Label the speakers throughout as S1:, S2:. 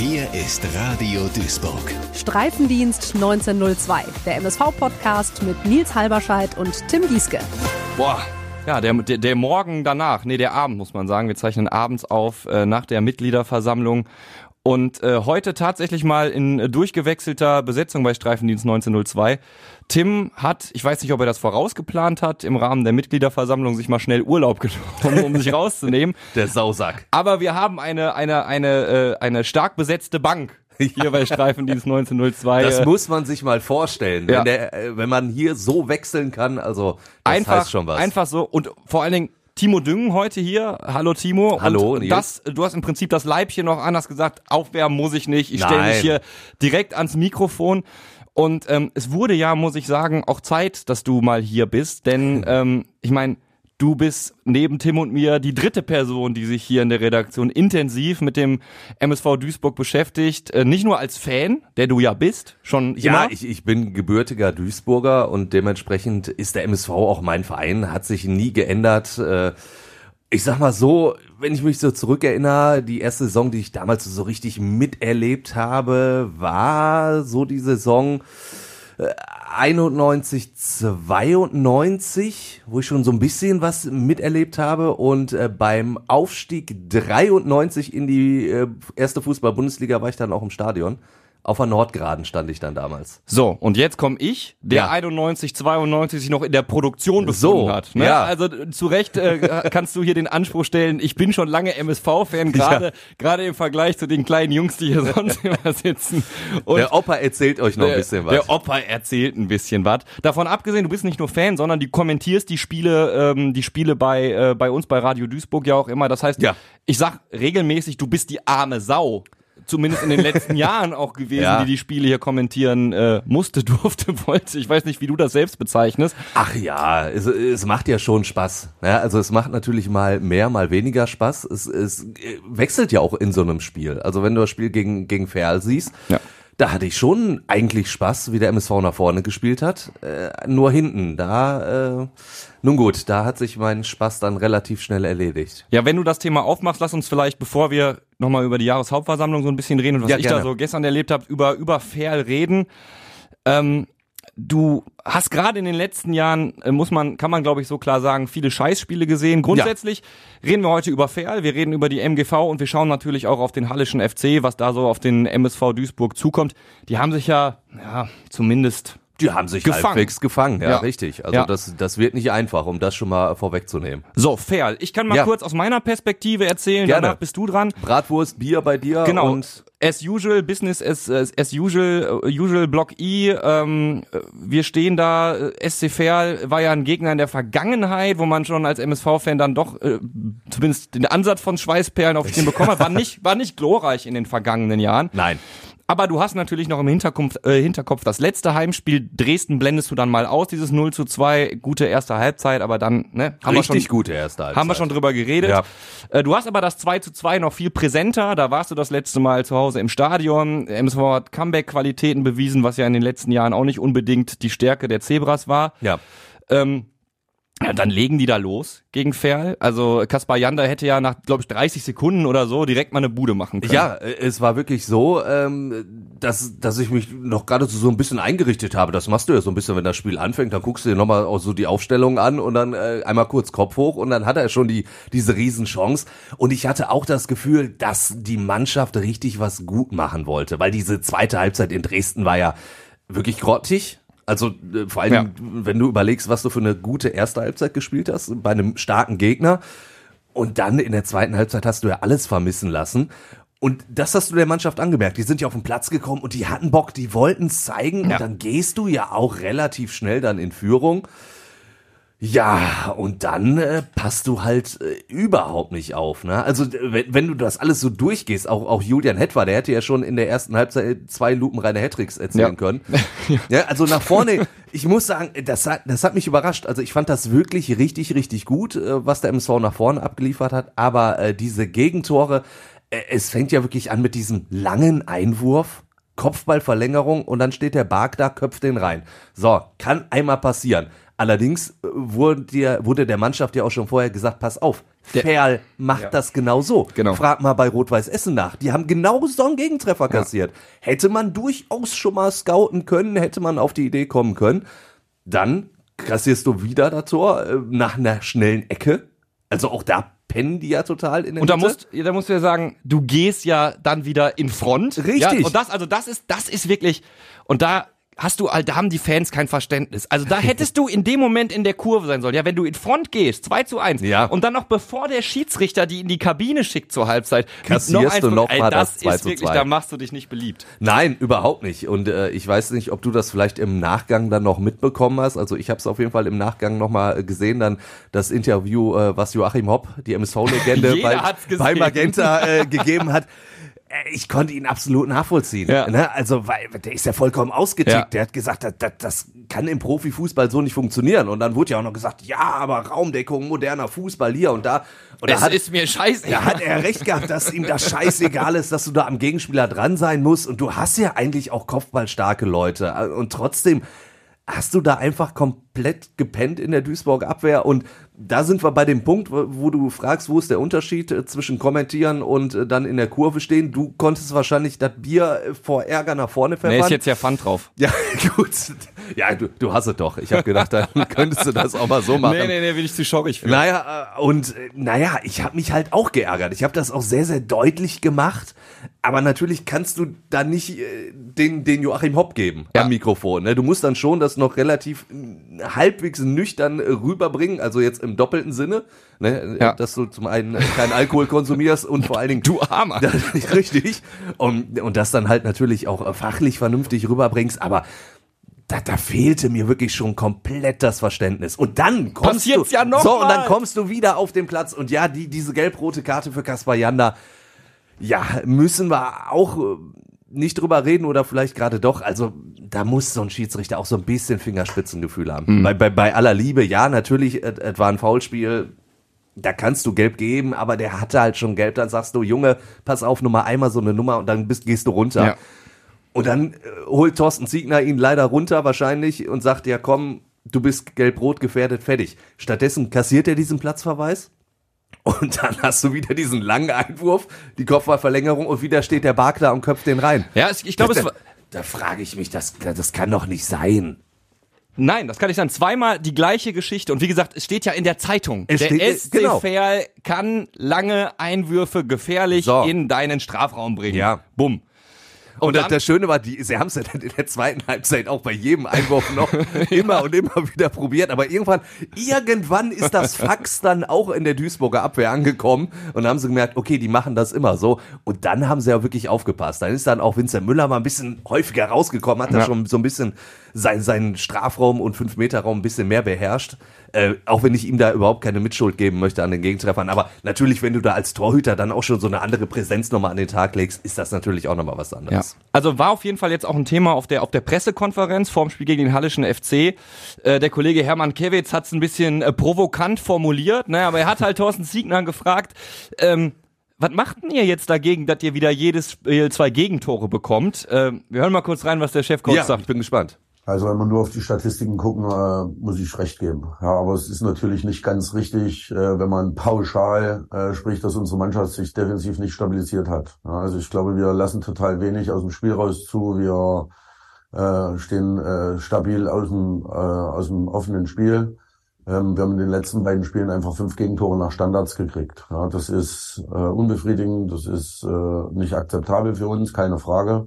S1: Hier ist Radio Duisburg.
S2: Streifendienst 1902, der MSV-Podcast mit Nils Halberscheid und Tim Gieske.
S3: Boah, ja, der, der, der Morgen danach, nee, der Abend muss man sagen. Wir zeichnen abends auf äh, nach der Mitgliederversammlung. Und äh, heute tatsächlich mal in äh, durchgewechselter Besetzung bei Streifendienst 1902. Tim hat, ich weiß nicht, ob er das vorausgeplant hat, im Rahmen der Mitgliederversammlung sich mal schnell Urlaub genommen, um sich rauszunehmen.
S4: Der Sausack.
S3: Aber wir haben eine, eine, eine, äh, eine stark besetzte Bank hier bei Streifendienst 1902.
S4: Das muss man sich mal vorstellen,
S3: Ja.
S4: wenn, der, äh, wenn man hier so wechseln kann. Also das
S3: einfach,
S4: heißt schon was.
S3: einfach so und vor allen Dingen Timo Düngen heute hier. Hallo Timo.
S4: Hallo,
S3: Und das, du hast im Prinzip das Leibchen noch an, hast gesagt, aufwärmen muss ich nicht. Ich stelle mich hier direkt ans Mikrofon. Und ähm, es wurde ja, muss ich sagen, auch Zeit, dass du mal hier bist, denn ähm, ich meine, du bist neben Tim und mir die dritte Person, die sich hier in der Redaktion intensiv mit dem MSV Duisburg beschäftigt. Äh, nicht nur als Fan, der du ja bist, schon
S4: Ja,
S3: immer.
S4: ich, ich bin gebürtiger Duisburger und dementsprechend ist der MSV auch mein Verein, hat sich nie geändert. Äh, Ich sag mal so, wenn ich mich so zurückerinnere, die erste Saison, die ich damals so richtig miterlebt habe, war so die Saison 91, 92, wo ich schon so ein bisschen was miterlebt habe und äh, beim Aufstieg 93 in die äh, erste Fußball-Bundesliga war ich dann auch im Stadion. Auf der Nordgraden stand ich dann damals.
S3: So, und jetzt komme ich, der
S4: Ja.
S3: 91, 92 sich noch in der Produktion befunden
S4: So,
S3: hat. Ne?
S4: ja.
S3: Also zu Recht äh, kannst du hier den Anspruch stellen, ich bin schon lange MSV-Fan, gerade gerade im Vergleich zu den kleinen Jungs, die hier sonst immer sitzen. Und
S4: Der Opa erzählt euch noch ein
S3: der,
S4: bisschen was.
S3: der Opa erzählt ein bisschen was. Davon abgesehen, du bist nicht nur Fan, sondern du kommentierst die Spiele, ähm, die Spiele bei äh, bei uns bei Radio Duisburg ja auch immer. Das heißt,
S4: Ja.
S3: ich sag regelmäßig, du bist die arme Sau. Zumindest in den letzten Jahren auch gewesen,
S4: Ja.
S3: die die Spiele hier kommentieren äh, musste, durfte, wollte. Ich weiß nicht, wie du das selbst bezeichnest.
S4: Ach ja, es, es macht ja schon Spaß. Ja, also es macht natürlich mal mehr, mal weniger Spaß. Es, es äh, wechselt ja auch in so einem Spiel. Also wenn du das Spiel gegen, gegen Ferl siehst,
S3: Ja.
S4: Da hatte ich schon eigentlich Spaß, wie der MSV nach vorne gespielt hat. Äh, nur hinten, da, äh, nun gut, da hat sich mein Spaß dann relativ schnell erledigt.
S3: Ja, wenn du das Thema aufmachst, lass uns vielleicht, bevor wir nochmal über die Jahreshauptversammlung so ein bisschen reden und was
S4: Ja,
S3: ich
S4: gerne.
S3: da so gestern erlebt habe, über, über Fair reden. Ähm, du hast gerade in den letzten Jahren, äh, muss man, kann man glaube ich so klar sagen, viele Scheißspiele gesehen. Grundsätzlich reden wir heute über Fair, wir reden über die MGV und wir schauen natürlich auch auf den Hallischen FC, was da so auf den MSV Duisburg zukommt. Die haben sich ja, ja, zumindest
S4: Die haben sich
S3: Gefangen.
S4: halbwegs gefangen, ja,
S3: Ja.
S4: richtig. Also
S3: Ja.
S4: das, das wird nicht einfach, um das schon mal vorwegzunehmen.
S3: So, Fair. Ich kann mal
S4: Ja.
S3: kurz aus meiner Perspektive erzählen,
S4: Gerne.
S3: danach bist du dran.
S4: Bratwurst, Bier bei dir
S3: Genau.
S4: und
S3: as usual, Business as, as, usual, äh, usual Block I. Ähm, äh, wir stehen da, äh, SC Verl war ja ein Gegner in der Vergangenheit, wo man schon als MSV-Fan dann doch äh, zumindest den Ansatz von Schweißperlen auf Stirn bekommen hat. War nicht, war nicht glorreich in den vergangenen Jahren.
S4: nein.
S3: Aber du hast natürlich noch im Hinterkopf, äh, Hinterkopf das letzte Heimspiel. Dresden blendest du dann mal aus, dieses 0 zu 2. Gute erste Halbzeit, aber dann, ne, haben wir schon,
S4: Richtig gute erste Halbzeit.
S3: haben wir schon drüber geredet.
S4: Ja.
S3: Äh, Du hast aber das 2 zu 2 noch viel präsenter. Da warst du das letzte Mal zu Hause im Stadion. MSV hat Comeback-Qualitäten bewiesen, was ja in den letzten Jahren auch nicht unbedingt die Stärke der Zebras war.
S4: Ja.
S3: Ähm, ja, dann legen die da los gegen Ferl. Also Kaspar Janda hätte ja nach, glaube ich, 30 Sekunden oder so direkt mal eine Bude machen können.
S4: Ja, äh, es war wirklich so, ähm, dass, dass ich mich noch gerade so, ein bisschen eingerichtet habe. Das machst du ja so ein bisschen, wenn das Spiel anfängt, dann guckst du dir nochmal so die Aufstellung an und dann äh, einmal kurz Kopf hoch und dann hat er schon die, diese Riesenchance. Und ich hatte auch das Gefühl, dass die Mannschaft richtig was gut machen wollte, weil diese zweite Halbzeit in Dresden war ja wirklich grottig. Also äh, vor allem,
S3: Ja.
S4: wenn du überlegst, was du für eine gute erste Halbzeit gespielt hast, bei einem starken Gegner. Und dann in der zweiten Halbzeit hast du ja alles vermissen lassen. Und das hast du der Mannschaft angemerkt. Die sind ja auf den Platz gekommen und die hatten Bock, die wollten es zeigen.
S3: Ja.
S4: Und dann gehst du ja auch relativ schnell dann in Führung. Ja, und dann äh, passt du halt äh, überhaupt nicht auf. Ne? Also äh, wenn, wenn du das alles so durchgehst, auch, auch Julian Hetwa, der hätte ja schon in der ersten Halbzeit zwei lupenreine Hattricks erzielen
S3: Ja.
S4: können. ja, also nach vorne, ich muss sagen, das hat, das hat mich überrascht. Also ich fand das wirklich richtig, richtig gut, äh, was der MSV nach vorne abgeliefert hat. Aber äh, diese Gegentore, äh, es fängt ja wirklich an mit diesem langen Einwurf. Kopfballverlängerung und dann steht der Bark da, köpft den rein. So, kann einmal passieren. Allerdings äh, wurde, dir, wurde der Mannschaft ja auch schon vorher gesagt, pass auf,
S3: Der-
S4: Ferl macht
S3: Ja.
S4: das genau so.
S3: Genau.
S4: Frag mal bei Rot-Weiß Essen nach. Die haben genau so einen Gegentreffer kassiert. Hätte man durchaus schon mal scouten können, hätte man auf die Idee kommen können. Dann kassierst du wieder das Tor äh, nach einer schnellen Ecke. Also auch da pennen die ja total in der
S3: Und da
S4: Mitte.
S3: musst, ja, da musst du ja sagen, du gehst ja dann wieder in Front.
S4: Richtig.
S3: Ja, und das, also das ist, das ist wirklich, und da hast du, halt- da haben die Fans kein Verständnis. Also da hättest du in dem Moment in der Kurve sein sollen. Ja, wenn du in Front gehst, 2 zu 1.
S4: Ja.
S3: Und dann noch bevor der Schiedsrichter die in die Kabine schickt zur Halbzeit,
S4: Kassierst
S3: eins
S4: du noch
S3: ey,
S4: mal
S3: das
S4: das 2
S3: ist
S4: zu
S3: wirklich,
S4: 2.
S3: da machst du dich nicht beliebt.
S4: Nein, überhaupt nicht. Und äh, ich weiß nicht, ob du das vielleicht im Nachgang dann noch mitbekommen hast. Also ich habe es auf jeden Fall im Nachgang nochmal gesehen, dann das Interview, äh, was Joachim Hopp, die MSV-Legende, bei, bei Magenta äh, gegeben hat. Äh, Ich konnte ihn absolut nachvollziehen.
S3: Ja.
S4: Ne? Also, weil der ist ja vollkommen ausgetickt.
S3: Ja.
S4: Der hat gesagt, das, das, das kann im Profifußball so nicht funktionieren. Und dann wurde ja auch noch gesagt, ja, aber Raumdeckung, moderner Fußball hier und da. Und
S3: Das
S4: er hat,
S3: ist mir scheiße.
S4: da hat er recht gehabt, dass ihm das scheißegal ist, dass du da am Gegenspieler dran sein musst. Und du hast ja eigentlich auch kopfballstarke Leute. Und trotzdem hast du da einfach komplett gepennt in der Duisburg Abwehr. Und da sind wir bei dem Punkt, wo, du fragst, wo ist der Unterschied äh, zwischen kommentieren und äh, dann in der Kurve stehen. Du konntest wahrscheinlich das Bier äh, vor Ärger nach vorne
S3: Da
S4: pfeffern.
S3: ist jetzt ja Pfand drauf.
S4: ja, gut. Ja, du, du hast es doch. Ich habe gedacht, dann könntest du das auch mal so machen.
S3: Nee, nee, nee, will ich zu schockisch für.
S4: Naja, äh, und äh, naja, ich habe mich halt auch geärgert. Ich habe das auch sehr, sehr deutlich gemacht. Aber natürlich kannst du da nicht äh, den, den Joachim Hopp geben
S3: Ja.
S4: am Mikrofon. Ne? Du musst dann schon das noch relativ halbwegs nüchtern rüberbringen, also jetzt im doppelten Sinne, ne?
S3: Ja.
S4: dass du zum einen keinen Alkohol konsumierst und vor allen Dingen
S3: Du Armer.
S4: richtig. Und, und das dann halt natürlich auch fachlich vernünftig rüberbringst, aber da, da fehlte mir wirklich schon komplett das Verständnis. Und dann kommst
S3: Passiert's
S4: du,
S3: ja noch
S4: so, und
S3: mal.
S4: dann kommst du wieder auf den Platz und ja, die, diese gelb-rote Karte für Kaspar Janda, ja, müssen wir auch äh, nicht drüber reden oder vielleicht gerade doch. Also da muss so ein Schiedsrichter auch so ein bisschen Fingerspitzengefühl haben. Bei, bei, bei aller Liebe, ja, natürlich, es es war ein Foulspiel, da kannst du gelb geben, aber der hatte halt schon gelb. Dann sagst du, Junge, pass auf, nur mal einmal so eine Nummer und dann bist, gehst du runter.
S3: Ja.
S4: Und dann äh, holt Thorsten Ziegner ihn leider runter wahrscheinlich und sagt, ja komm, du bist gelb-rot gefährdet, fertig. Stattdessen kassiert er diesen Platzverweis. Und dann hast du wieder diesen langen Einwurf, die Kopfballverlängerung und wieder steht der Bar klar und köpft den rein.
S3: Ja, ich glaube, es
S4: da,
S3: war,
S4: da frage ich mich, das, das kann doch nicht sein.
S3: Nein, das kann ich sagen. Zweimal die gleiche Geschichte. Und wie gesagt, es steht ja in der Zeitung.
S4: Es
S3: der
S4: steht-
S3: SC
S4: genau.
S3: Verl kann lange Einwürfe gefährlich
S4: So.
S3: in deinen Strafraum bringen.
S4: Ja.
S3: Bumm.
S4: Und,
S3: dann-
S4: das, das Schöne war, die, sie haben es ja dann in der zweiten Halbzeit auch bei jedem Einwurf noch immer und immer wieder probiert. Aber irgendwann, irgendwann ist das Fax dann auch in der Duisburger Abwehr angekommen und haben sie gemerkt, okay, die machen das immer so. Und dann haben sie ja wirklich aufgepasst. Dann ist dann auch Vincent Müller mal ein bisschen häufiger rausgekommen, hat da
S3: Ja.
S4: schon so ein bisschen sein, seinen Strafraum und Fünf-Meter-Raum ein bisschen mehr beherrscht. Äh, auch wenn ich ihm da überhaupt keine Mitschuld geben möchte an den Gegentreffern. Aber natürlich, wenn du da als Torhüter dann auch schon so eine andere Präsenz nochmal an den Tag legst, ist das natürlich auch nochmal was
S3: Ja.
S4: anderes.
S3: Also war auf jeden Fall jetzt auch ein Thema auf der auf der Pressekonferenz vorm Spiel gegen den Hallischen FC. Äh, der Kollege Hermann Kewitz hat es ein bisschen äh, provokant formuliert, ne? aber er hat halt Thorsten Siegner gefragt, ähm, was macht denn ihr jetzt dagegen, dass ihr wieder jedes Spiel zwei Gegentore bekommt? Ähm, wir hören mal kurz rein, was der Chefcoach
S4: Ja,
S3: sagt.
S4: ich bin gespannt.
S5: Also wenn wir nur auf die Statistiken gucken, äh, muss ich recht geben. Ja, aber es ist natürlich nicht ganz richtig, äh, wenn man pauschal äh, spricht, dass unsere Mannschaft sich defensiv nicht stabilisiert hat. Ja, also ich glaube, wir lassen total wenig aus dem Spiel raus zu. Wir äh, stehen äh, stabil aus dem, äh, aus dem offenen Spiel. Ähm, wir haben in den letzten beiden Spielen einfach fünf Gegentore nach Standards gekriegt. Ja, das ist äh, unbefriedigend, das ist äh, nicht akzeptabel für uns, keine Frage.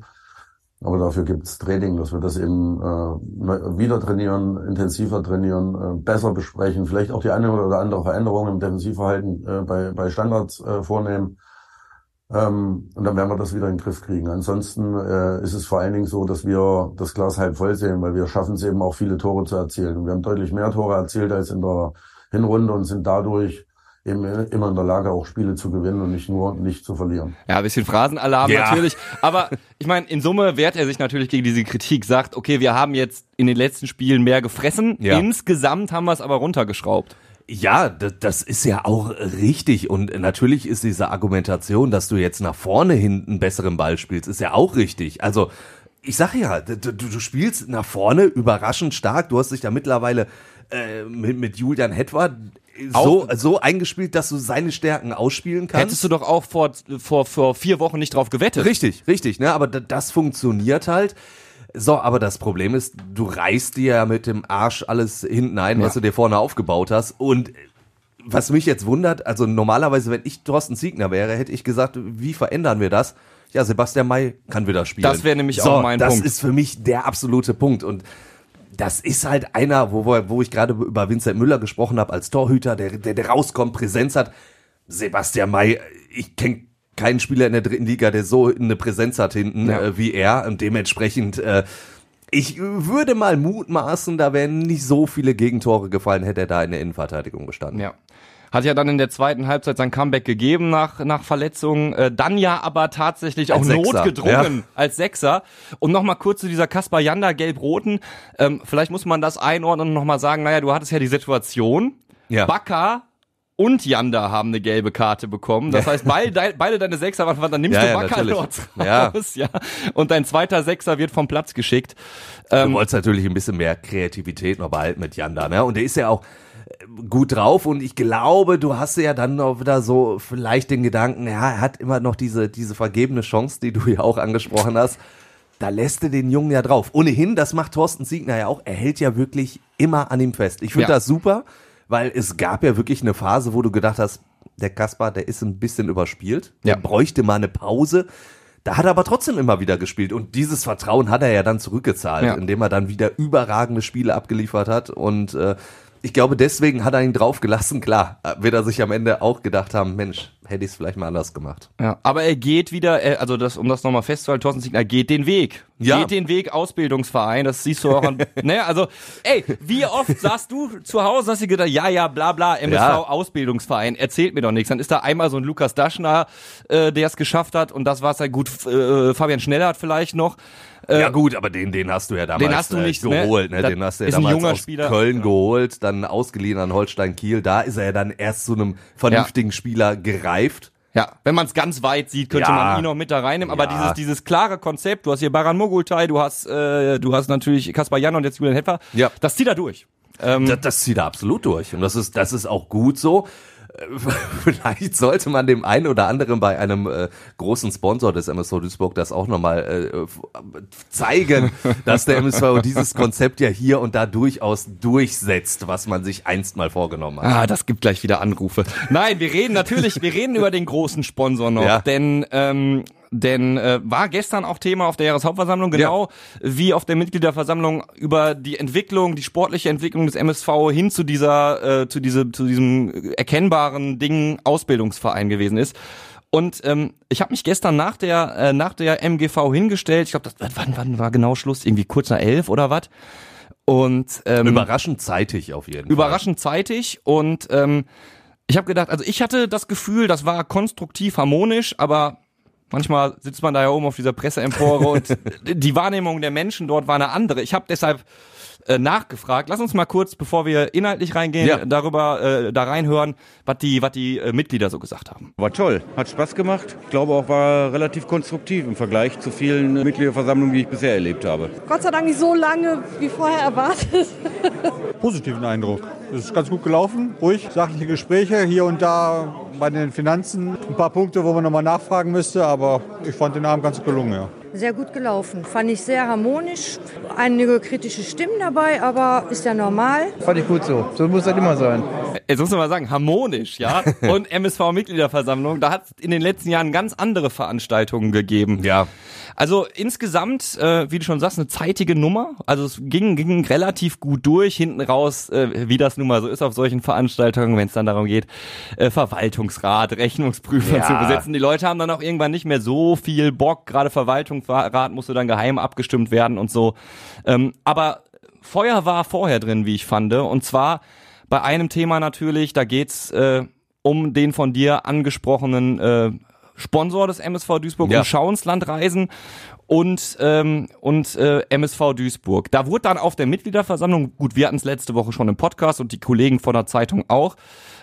S5: Aber dafür gibt's Training, dass wir das eben äh, wieder trainieren, intensiver trainieren, äh, besser besprechen, vielleicht auch die eine oder andere Veränderung im Defensivverhalten äh, bei, bei Standards äh, vornehmen. Ähm, und dann werden wir das wieder in den Griff kriegen. Ansonsten äh, ist es vor allen Dingen so, dass wir das Glas halb voll sehen, weil wir schaffen es eben auch viele Tore zu erzielen. Wir haben deutlich mehr Tore erzielt als in der Hinrunde und sind dadurch eben immer in der Lage, auch Spiele zu gewinnen und nicht nur nicht zu verlieren.
S3: Ja, ein bisschen Phrasenalarm
S4: Ja.
S3: natürlich. Aber ich meine, in Summe wehrt er sich natürlich gegen diese Kritik, sagt, okay, wir haben jetzt in den letzten Spielen mehr gefressen.
S4: Ja.
S3: Insgesamt haben wir es aber runtergeschraubt.
S4: Ja, das, ist ja auch richtig. Und natürlich ist diese Argumentation, dass du jetzt nach vorne hin einen besseren Ball spielst, ist ja auch richtig. Also ich sage ja, du, du spielst nach vorne überraschend stark. Du hast dich da mittlerweile äh, mit, mit Julian Hetwa so, so eingespielt, dass du seine Stärken ausspielen kannst.
S3: Hättest du doch auch vor, vor, vor vier Wochen nicht drauf gewettet.
S4: Richtig, richtig, ne? Aber das funktioniert halt. So, aber das Problem ist, du reißt dir ja mit dem Arsch alles hinten ein, ja. was du dir vorne aufgebaut hast. Und was mich jetzt wundert, also normalerweise, wenn ich Thorsten Siegner wäre, hätte ich gesagt, wie verändern wir das? Ja, Sebastian May kann wieder spielen.
S3: Das wäre nämlich so, auch mein
S4: das
S3: Punkt.
S4: Das ist für mich der absolute Punkt. Und das ist halt einer, wo, wo ich gerade über Vincent Müller gesprochen habe, als Torhüter, der, der, der rauskommt, Präsenz hat. Sebastian May, ich kenne keinen Spieler in der dritten Liga, der so eine Präsenz hat hinten ja. äh, wie er. Und dementsprechend, äh, ich würde mal mutmaßen, da wären nicht so viele Gegentore gefallen, hätte er da in der Innenverteidigung gestanden.
S3: Ja. Hat ja dann in der zweiten Halbzeit sein Comeback gegeben nach, nach Verletzungen, äh, dann ja aber tatsächlich auch notgedrungen ja. als Sechser. Und nochmal kurz zu dieser Kaspar Janda gelb-roten. Ähm, vielleicht muss man das einordnen und nochmal sagen, naja, du hattest ja die Situation, ja. Bakker und Janda haben eine gelbe Karte bekommen. Das heißt, beide, beide deine Sechser waren, dann nimmst ja, du Bakker raus, ja. ja. Und dein zweiter Sechser wird vom Platz geschickt.
S4: Ähm, du wolltest natürlich ein bisschen mehr Kreativität noch behalten mit Janda, ne? Und der ist ja auch, gut drauf und ich glaube, du hast ja dann auch wieder so vielleicht den Gedanken, ja, er hat immer noch diese, diese vergebene Chance, die du ja auch angesprochen hast. Da lässt du den Jungen ja drauf. Ohnehin, das macht Thorsten Siegner ja auch. Er hält ja wirklich immer an ihm fest. Ich finde ja. das super, weil es gab ja wirklich eine Phase, wo du gedacht hast, der Kaspar, der ist ein bisschen überspielt. Der ja. bräuchte mal eine Pause. Da hat er aber trotzdem immer wieder gespielt und dieses Vertrauen hat er ja dann zurückgezahlt, ja. indem er dann wieder überragende Spiele abgeliefert hat und äh, ich glaube, deswegen hat er ihn draufgelassen. Klar, wird er sich am Ende auch gedacht haben, Mensch, hätte ich es vielleicht mal anders gemacht.
S3: Ja, aber er geht wieder, also das, um das nochmal festzuhalten, Thorsten Siegner geht den Weg. Ja. Geht den Weg Ausbildungsverein, das siehst du auch an, ne, also, ey, wie oft saßt du zu Hause, hast du gedacht, ja, ja, bla, bla, MSV ja. Ausbildungsverein, erzählt mir doch nichts. Dann ist da einmal so ein Lukas Daschner, äh, der es geschafft hat und das war's halt gut, äh, Fabian Schneller hat vielleicht noch.
S4: Äh, ja gut, aber den, den hast du ja damals
S3: den hast du äh, nicht,
S4: äh, geholt. Ne? Den hast du ja damals aus Spieler. Köln ja. geholt, dann ausgeliehen an Holstein Kiel. Da ist er ja dann erst zu einem vernünftigen ja. Spieler gereift.
S3: Ja, wenn man es ganz weit sieht, könnte ja. man ihn noch mit da reinnehmen. Aber ja. dieses dieses klare Konzept, du hast hier Baran Mogultai, du hast äh, du hast natürlich Kaspar Jan und jetzt Julian Hetfer. Ja. Das zieht er durch.
S4: Ähm, das, das zieht er absolut durch und das ist das ist auch gut so. vielleicht sollte man dem einen oder anderen bei einem äh, großen Sponsor des MSV Duisburg das auch nochmal äh, zeigen, dass der MSV dieses Konzept ja hier und da durchaus durchsetzt, was man sich einst mal vorgenommen hat.
S3: Ah, das gibt gleich wieder Anrufe. Nein, wir reden natürlich, wir reden über den großen Sponsor noch, ja. denn ähm, denn äh, war gestern auch Thema auf der Jahreshauptversammlung, genau ja. wie auf der Mitgliederversammlung über die Entwicklung, die sportliche Entwicklung des MSV hin zu dieser, äh, zu, diese, zu diesem erkennbaren Ding Ausbildungsverein gewesen ist. Und ähm, ich habe mich gestern nach der äh, nach der MGV hingestellt. Ich glaube, das wann, wann war genau Schluss? Irgendwie kurz nach elf oder was? Und
S4: ähm, überraschend zeitig auf jeden
S3: überraschend Fall. Überraschend zeitig und ähm, ich habe gedacht, also ich hatte das Gefühl, das war konstruktiv harmonisch, aber Manchmal sitzt man da ja oben auf dieser Presseempore und die Wahrnehmung der Menschen dort war eine andere. Ich habe deshalb äh, nachgefragt. Lass uns mal kurz, bevor wir inhaltlich reingehen, ja. darüber äh, da reinhören, was die, was die äh, Mitglieder so gesagt haben.
S6: War toll, hat Spaß gemacht. Ich glaube auch war relativ konstruktiv im Vergleich zu vielen Mitgliederversammlungen, die ich bisher erlebt habe.
S7: Gott sei Dank nicht so lange wie vorher erwartet.
S8: Positiven Eindruck. Es ist ganz gut gelaufen, ruhig, sachliche Gespräche, hier und da bei den Finanzen ein paar Punkte, wo man nochmal nachfragen müsste, aber ich fand den Abend ganz gelungen, ja.
S7: Sehr gut gelaufen. Fand ich sehr harmonisch. Einige kritische Stimmen dabei, aber ist ja normal.
S9: Fand ich gut so. So muss das immer sein.
S3: Jetzt muss man mal sagen, harmonisch, ja. Und MSV-Mitgliederversammlung, da hat es in den letzten Jahren ganz andere Veranstaltungen gegeben.
S4: Ja.
S3: Also insgesamt, äh, wie du schon sagst, eine zeitige Nummer. Also es ging, ging relativ gut durch, hinten raus, äh, wie das nun mal so ist auf solchen Veranstaltungen, wenn es dann darum geht, äh, Verwaltungsrat, Rechnungsprüfer ja. zu besetzen. Die Leute haben dann auch irgendwann nicht mehr so viel Bock, gerade Verwaltungsrat musste dann geheim abgestimmt werden und so. Ähm, aber Feuer war vorher drin, wie ich fand. Und zwar bei einem Thema natürlich, da geht's äh, um den von dir angesprochenen äh, Sponsor des MSV Duisburg
S4: Ja.
S3: und Schauenslandreisen und ähm, und äh, MSV Duisburg. Da wurde dann auf der Mitgliederversammlung, gut, wir hatten es letzte Woche schon im Podcast und die Kollegen von der Zeitung auch,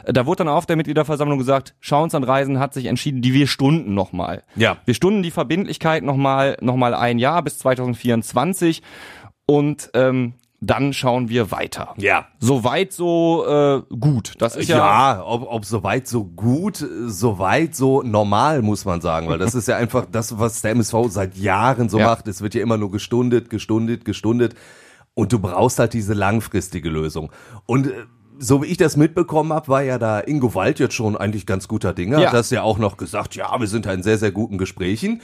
S3: da wurde dann auf der Mitgliederversammlung gesagt, Schauenslandreisen hat sich entschieden, die wir stunden nochmal.
S4: Ja.
S3: Wir stunden die Verbindlichkeit nochmal noch mal ein Jahr bis 2024 und ähm, dann schauen wir weiter.
S4: Ja.
S3: Soweit so äh, gut. Das ist ja,
S4: Ja, ob, ob soweit so gut, soweit so normal, muss man sagen, weil das ist ja einfach das, was der MSV seit Jahren so
S3: Ja.
S4: macht. Es wird ja immer nur gestundet, gestundet, gestundet und du brauchst halt diese langfristige Lösung. Und äh, so wie ich das mitbekommen habe, war ja da Ingo Wald jetzt schon eigentlich ganz guter Dinge.
S3: Ja.
S4: Hat das ja auch noch gesagt, ja, wir sind da in sehr, sehr guten Gesprächen.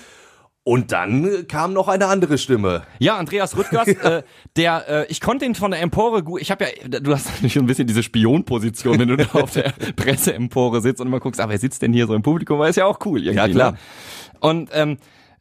S4: Und dann äh, kam noch eine andere Stimme.
S3: Ja, Andreas Rüttgers, äh, der, äh, ich konnte ihn von der Empore gut, ich habe ja, du hast natürlich ein bisschen diese Spionposition, wenn du da auf der Presseempore sitzt und immer guckst, aber wer sitzt denn hier so im Publikum, weil ist ja auch cool irgendwie.
S4: Ja, klar.
S3: Ne? Und ähm,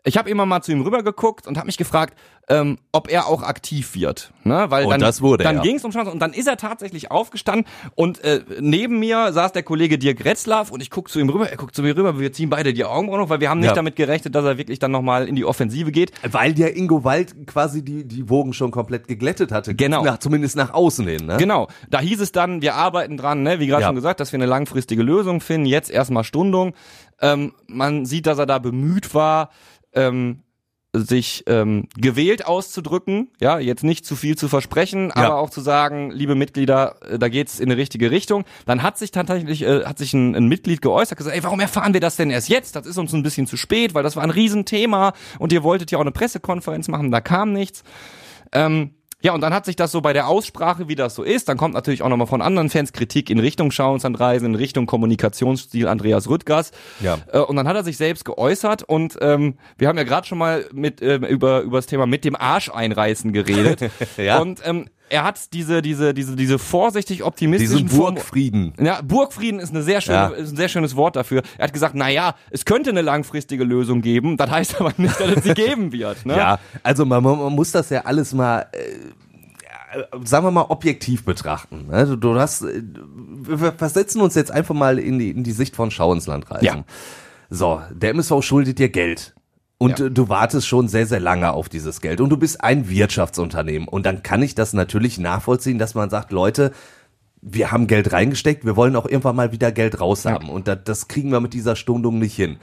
S3: ich habe immer mal zu ihm rübergeguckt und habe mich gefragt, ähm, ob er auch aktiv wird, ne? Weil
S4: Und
S3: dann,
S4: das wurde
S3: dann
S4: er.
S3: ging es um Chancen und dann ist er tatsächlich aufgestanden und äh, neben mir saß der Kollege Dirk Retzlaff und ich guck zu ihm rüber, er guckt zu mir rüber, wir ziehen beide die Augenbrauen hoch, weil wir haben nicht
S4: Ja.
S3: damit gerechnet, dass er wirklich dann nochmal in die Offensive geht.
S4: Weil der Ingo Wald quasi die, die Wogen schon komplett geglättet hatte.
S3: Genau.
S4: Nach, zumindest nach außen hin, ne?
S3: Genau, da hieß es dann, wir arbeiten dran, ne, wie gerade
S4: Ja.
S3: schon gesagt, dass wir eine langfristige Lösung finden. Jetzt erstmal Stundung. Ähm, man sieht, dass er da bemüht war, ähm, sich ähm, gewählt auszudrücken, ja, jetzt nicht zu viel zu versprechen, aber auch zu sagen, liebe Mitglieder, äh, da geht's in eine richtige Richtung. Dann hat sich tatsächlich äh, hat sich ein, ein Mitglied geäußert, gesagt, ey, warum erfahren wir das denn erst jetzt? Das ist uns ein bisschen zu spät, weil das war ein Riesenthema und ihr wolltet ja auch eine Pressekonferenz machen, da kam nichts. Ähm, ja, und dann hat sich das so bei der Aussprache, wie das so ist, dann kommt natürlich auch nochmal von anderen Fans Kritik in Richtung Schauenslandreisen, in Richtung Kommunikationsstil Andreas Rüttgers.
S4: Ja.
S3: Äh, und dann hat er sich selbst geäußert und ähm, wir haben ja gerade schon mal mit ähm, über über das Thema mit dem Arsch einreißen geredet.
S4: Ja.
S3: Und ähm, er hat diese diese diese diese vorsichtig optimistischen
S4: Diesen
S3: Form-
S4: Burgfrieden.
S3: ja, Burgfrieden ist eine sehr schöne,
S4: Ja.
S3: ist ein sehr schönes Wort dafür. Er hat gesagt, na ja, es könnte eine langfristige Lösung geben. Das heißt aber nicht, dass es sie geben wird. Ne?
S4: Ja, also man, man muss das ja alles mal, äh, sagen wir mal, objektiv betrachten. ne? Du, hast, äh, wir versetzen uns jetzt einfach mal in die, in die Sicht von Schauenslandreisen.
S3: Ja.
S4: So, der MSV schuldet dir Geld. Und
S3: Ja.
S4: du wartest schon sehr, sehr lange auf dieses Geld. Und du bist ein Wirtschaftsunternehmen. Und dann kann ich das natürlich nachvollziehen, dass man sagt, Leute, wir haben Geld reingesteckt, wir wollen auch irgendwann mal wieder Geld raushaben. Und das, das kriegen wir mit dieser Stundung nicht hin.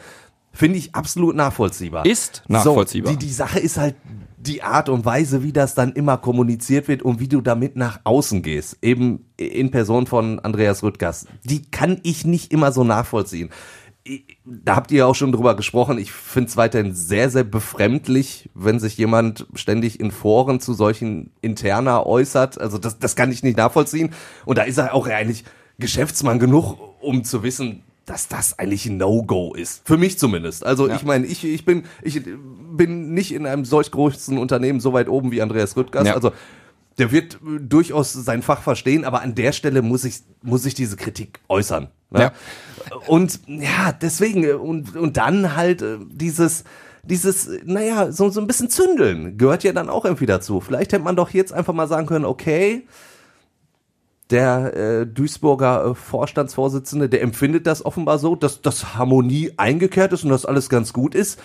S4: Finde ich absolut nachvollziehbar.
S3: Ist nachvollziehbar.
S4: So, die, die Sache ist halt die Art und Weise, wie das dann immer kommuniziert wird und wie du damit nach außen gehst. Eben in Person von Andreas Rüttgers. Die kann ich nicht immer so nachvollziehen. Da habt ihr ja auch schon drüber gesprochen. Ich finde es weiterhin sehr, sehr befremdlich, wenn sich jemand ständig in Foren zu solchen Interna äußert. Also das, das kann ich nicht nachvollziehen. Und da ist er auch eigentlich Geschäftsmann genug, um zu wissen, dass das eigentlich ein No-Go ist. Für mich zumindest. Also
S3: Ja.
S4: ich meine, ich, ich bin, ich bin nicht in einem solch großen Unternehmen so weit oben wie Andreas Rüttgers.
S3: Ja.
S4: Also der wird äh, durchaus sein Fach verstehen, aber an der Stelle muss ich, muss ich diese Kritik äußern. Ne?
S3: Ja.
S4: Und ja, deswegen, äh, und, und dann halt äh, dieses, dieses, naja, so, so ein bisschen zündeln gehört ja dann auch irgendwie dazu. Vielleicht hätte man doch jetzt einfach mal sagen können, okay, der äh, Duisburger äh, Vorstandsvorsitzende, der empfindet das offenbar so, dass das Harmonie eingekehrt ist und dass alles ganz gut ist.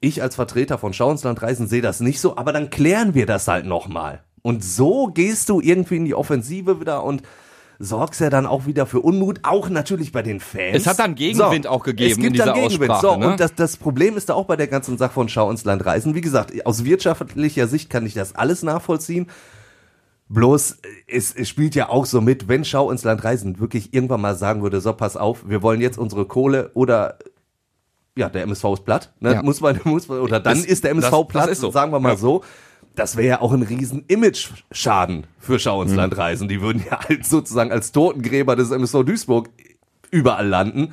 S4: Ich als Vertreter von Schauenslandreisen sehe das nicht so, aber dann klären wir das halt nochmal. Und so gehst du irgendwie in die Offensive wieder und sorgst ja dann auch wieder für Unmut, auch natürlich bei den Fans.
S3: Es hat dann Gegenwind auch gegeben
S4: es gibt
S3: in dieser
S4: dann Gegenwind.
S3: Aussprache,
S4: So,
S3: ne?
S4: und das, das Problem ist da auch bei der ganzen Sache von Schau ins Land reisen. Wie gesagt, aus wirtschaftlicher Sicht kann ich das alles nachvollziehen. Bloß, es, es spielt ja auch so mit, wenn Schau ins Land reisen wirklich irgendwann mal sagen würde, so pass auf, wir wollen jetzt unsere Kohle oder ja, der MSV ist platt, ne?
S3: Ja.
S4: muss man, muss man, oder dann
S3: Das-
S4: ist der MSV
S3: das-
S4: platt,
S3: so.
S4: sagen wir mal
S3: Ja.
S4: so. Das wäre ja auch ein riesen Image-Schaden für Schau ins
S3: Mhm.
S4: Land reisen. Die würden ja halt sozusagen als Totengräber des MSV Duisburg überall landen.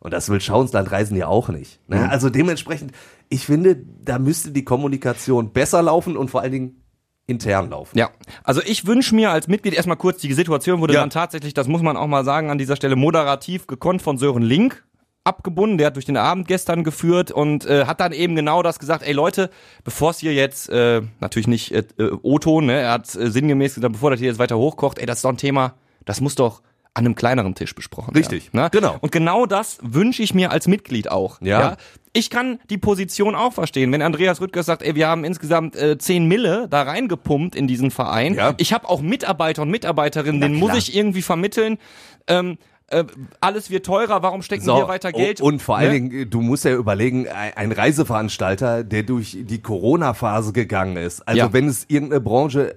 S4: Und das will Schau ins Land reisen ja auch nicht. Ne?
S3: Mhm.
S4: Also dementsprechend, ich finde, da müsste die Kommunikation besser laufen und vor allen Dingen intern laufen.
S3: Ja, also ich wünsche mir als Mitglied erstmal kurz, die Situation wurde
S4: Ja.
S3: dann tatsächlich, das muss man auch mal sagen, an dieser Stelle moderativ gekonnt von Sören Link abgebunden. Der hat durch den Abend gestern geführt und äh, hat dann eben genau das gesagt, ey Leute, bevor es hier jetzt, äh, natürlich nicht äh, äh, O-Ton, ne, er hat äh, sinngemäß gesagt, bevor das hier jetzt weiter hochkocht, ey, das ist doch ein Thema, das muss doch an einem kleineren Tisch besprochen
S4: Richtig,
S3: werden. Ne?
S4: genau.
S3: Und genau das wünsche ich mir als Mitglied auch.
S4: Ja.
S3: Ich kann die Position auch verstehen, wenn Andreas Rüttger sagt, ey, wir haben insgesamt äh, 10 Mille da reingepumpt in diesen Verein.
S4: Ja.
S3: Ich habe auch Mitarbeiter und Mitarbeiterinnen,
S4: Na
S3: denen muss ich irgendwie vermitteln. Ähm, äh, alles wird teurer, warum stecken wir weiter Geld?
S4: Und vor allen
S3: Ne?
S4: Dingen, du musst ja überlegen, ein ein Reiseveranstalter, der durch die Corona-Phase gegangen ist. Also
S3: Ja.
S4: wenn es irgendeine Branche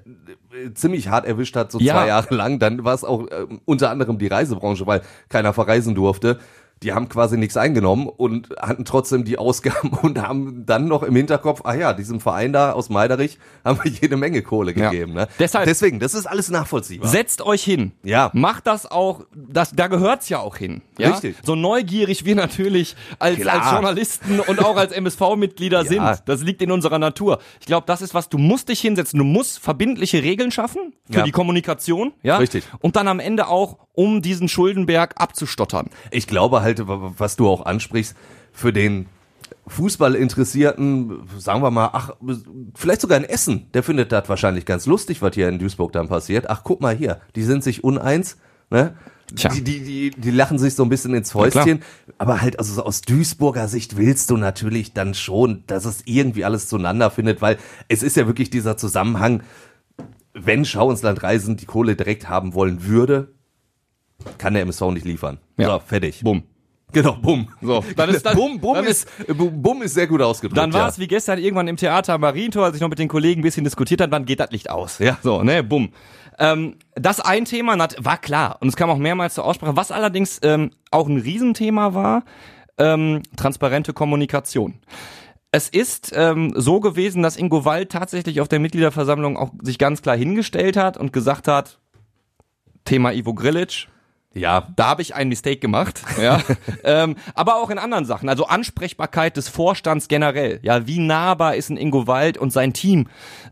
S4: äh, ziemlich hart erwischt hat, so
S3: Ja.
S4: zwei Jahre lang, dann war es auch äh, unter anderem die Reisebranche, weil keiner verreisen durfte. Die haben quasi nichts eingenommen und hatten trotzdem die Ausgaben und haben dann noch im Hinterkopf, ah ja, diesem Verein da aus Meiderich haben wir jede Menge Kohle
S3: Ja.
S4: gegeben. Ne?
S3: Deshalb-
S4: Deswegen, das ist alles nachvollziehbar.
S3: Setzt euch hin.
S4: Ja.
S3: Macht das auch, das, da gehört's ja auch hin. Ja?
S4: Richtig.
S3: So neugierig wir natürlich als,
S4: Klar.
S3: als Journalisten und auch als MSV-Mitglieder sind. Das liegt in unserer Natur. Ich glaube, das ist was, du musst dich hinsetzen. Du musst verbindliche Regeln schaffen für
S4: Ja.
S3: die Kommunikation. Ja.
S4: Richtig.
S3: Und dann am Ende auch, um diesen Schuldenberg abzustottern.
S4: Ich glaube halt, was du auch ansprichst, für den Fußballinteressierten, sagen wir mal, ach, vielleicht sogar in Essen, der findet das wahrscheinlich ganz lustig, was hier in Duisburg dann passiert. Ach, guck mal hier, die sind sich uneins, ne?
S3: Tja.
S4: Die, die, die, die lachen sich so ein bisschen ins. Fäustchen. Aber halt, also so aus Duisburger Sicht willst du natürlich dann schon, dass es irgendwie alles zueinander findet, weil es ist ja wirklich dieser Zusammenhang, wenn Schau ins Land reisen die Kohle direkt haben wollen würde, kann der MSV nicht liefern.
S3: Ja.
S4: So, fertig.
S3: Bumm.
S4: Genau, bumm.
S3: So, dann ist dann,
S4: bumm, bumm
S3: dann
S4: ist, bumm, bumm ist sehr gut ausgedrückt.
S3: Dann war
S4: ja.
S3: es wie gestern irgendwann im Theater am Marientor, als ich noch mit den Kollegen ein bisschen diskutiert habe, wann geht das Licht aus?
S4: Ja.
S3: So, ne, bumm. Ähm, das ein Thema war klar und es kam auch mehrmals zur Aussprache. Was allerdings ähm, auch ein Riesenthema war, ähm, transparente Kommunikation. Es ist ähm, so gewesen, dass Ingo Wald tatsächlich auf der Mitgliederversammlung auch sich ganz klar hingestellt hat und gesagt hat, Thema Ivo Grilic,
S4: Ja,
S3: da habe ich ein Mistake gemacht, ja. ähm, aber auch in anderen Sachen, also Ansprechbarkeit des Vorstands generell. Ja, wie nahbar ist ein Ingo Wald und sein Team?